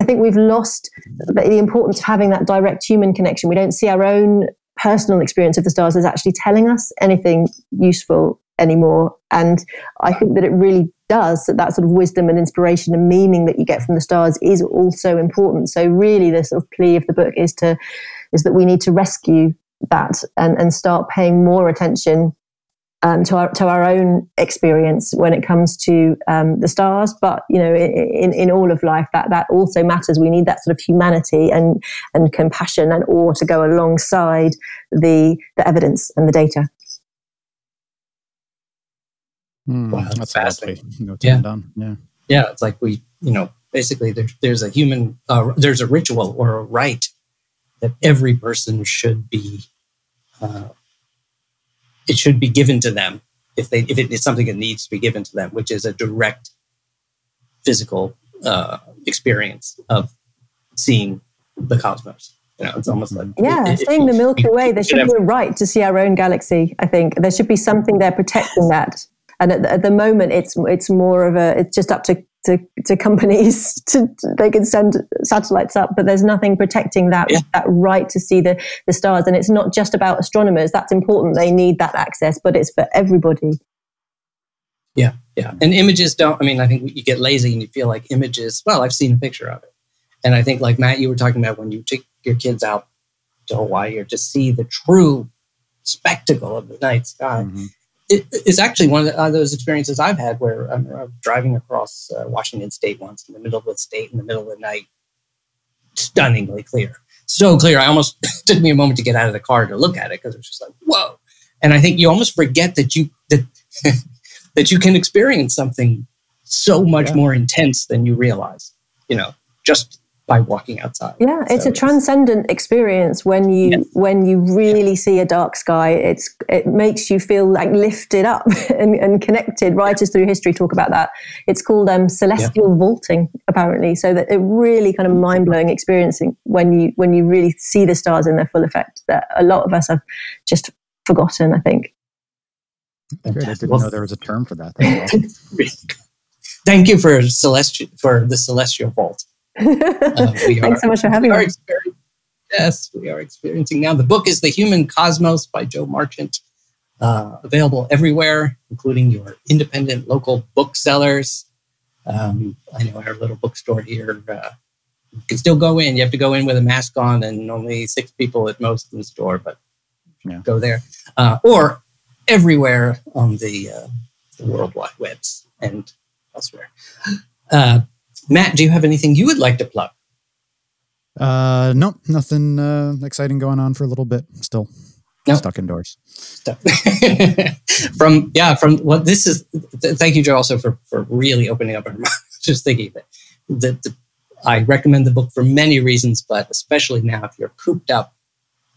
I think we've lost the importance of having that direct human connection. We don't see our own personal experience of the stars is actually telling us anything useful anymore. And I think that it really does that that sort of wisdom and inspiration and meaning that you get from the stars is also important. So really the sort of plea of the book is to is that we need to rescue that and, and start paying more attention um, to our to our own experience when it comes to um, the stars. But you know, in, in all of life, that that also matters. We need that sort of humanity and and compassion and awe to go alongside the the evidence and the data. Mm, wow, that's fascinating. yeah. Done. Yeah. Yeah, it's like we, you know, basically there's there's a human, uh, there's a ritual or a rite that every person should be uh, it should be given to them if they if it is something that needs to be given to them, which is a direct physical uh, experience of seeing the cosmos. You know, it's almost like yeah, it, seeing the Milky Way. There should be a right to see our own galaxy. I think there should be something there protecting that. And at the, at the moment, it's it's more of a it's just up to to, to companies [laughs] to, they can send satellites up but there's nothing protecting that yeah. that right to see the the stars. And it's not just about astronomers. That's important. They need that access but it's for everybody. Yeah yeah. And images don't i mean i think you get lazy and you feel like images well i've seen a picture of it. And i think like matt you were talking about when you take your kids out to hawaii or to see the true spectacle of the night sky. Mm-hmm it, it's actually one of the, uh, those experiences I've had where I'm, I'm driving across uh, Washington State once in the middle of the state in the middle of the night, stunningly clear, so clear. I almost [laughs] took me a moment to get out of the car to look at it because it was just like whoa. And I think you almost forget that you that [laughs] that you can experience something so much yeah. more intense than you realize. You know, just by walking outside. Yeah, it's so a transcendent experience when you yes. when you really see a dark sky. It's it makes you feel like lifted up [laughs] and, and connected. Writers through history talk about that. It's called um, celestial yeah. vaulting, apparently. So that it really kind of mind blowing experiencing when you when you really see the stars in their full effect. That a lot of us have just forgotten. I think. I didn't know there was a term for that. Thank you [laughs] for celestial for the celestial vault. Uh, [laughs] Thanks so much for having me. Yes, we are experiencing now. The book is The Human Cosmos by Jo Marchant, uh, available everywhere, including your independent local booksellers. Um, I know our little bookstore here. Uh, you can still go in. You have to go in with a mask on and only six people at most in the store, but yeah. go there. Uh, or everywhere on the, uh, the World Wide Webs and elsewhere. [gasps] Uh, Matt, do you have anything you would like to plug? Uh, no, nothing uh, exciting going on for a little bit. Still nope. stuck indoors. Stuck. [laughs] from yeah, from what this is. Th- thank you, Jo, also for for really opening up our [laughs] minds. Just thinking that the, the, I recommend the book for many reasons, but especially now if you're cooped up,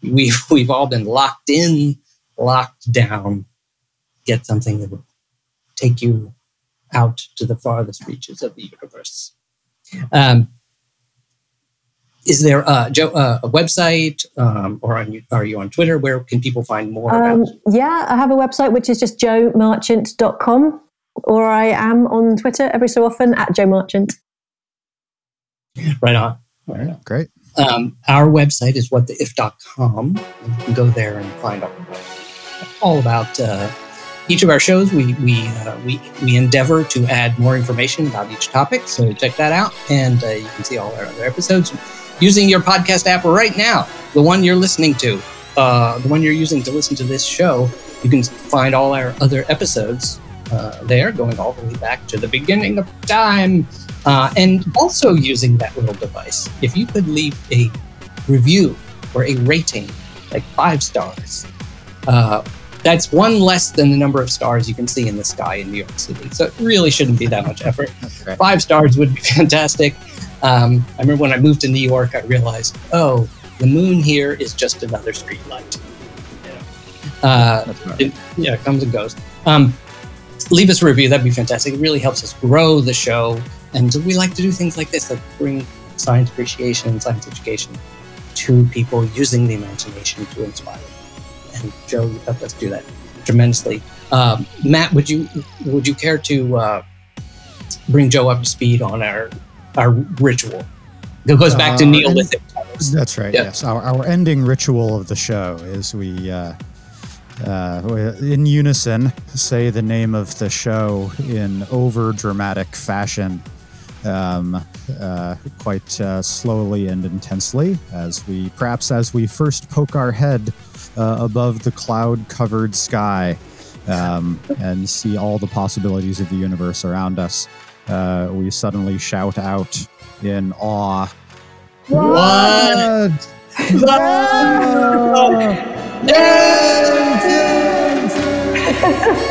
we've [laughs] we've all been locked in, locked down. Get something that will take you out to the farthest reaches of the universe. Um, is there uh, Jo, uh, a website um, or on, are you on Twitter? Where can people find more um, Yeah, I have a website which is just jomarchant.com or I am on Twitter every so often at Jo Marchant. Right on. Right on. Great. Um, our website is whattheif.com. You can go there and find out all about uh, each of our shows, we we uh, we we endeavor to add more information about each topic. So check that out, and uh, you can see all our other episodes using your podcast app right now. The one you're listening to, uh, the one you're using to listen to this show, you can find all our other episodes uh, there, going all the way back to the beginning of time, uh, and also using that little device. If you could leave a review or a rating, like five stars uh, that's one less than the number of stars you can see in the sky in New York City. So it really shouldn't be that much effort. Right. Five stars would be [laughs] fantastic. Um, I remember when I moved to New York, I realized, oh, the moon here is just another street light. You know? uh, right. it, yeah, it comes and goes. Um, leave us a review. That'd be fantastic. It really helps us grow the show. And we like to do things like this, like bring science appreciation and science education to people using the imagination to inspire. them. And Jo, you helped us do that tremendously. Um, Matt, would you would you care to uh, bring Jo up to speed on our our ritual? It goes back to Uh, Neolithic times. That's right. Yeah. Yes, our, our ending ritual of the show is we, uh, uh, in unison, say the name of the show in over dramatic fashion, um, uh, quite uh, slowly and intensely, as we perhaps as we first poke our head uh, above the cloud-covered sky um, and see all the possibilities of the universe around us. Uh, we suddenly shout out in awe. What? Yes! Yes!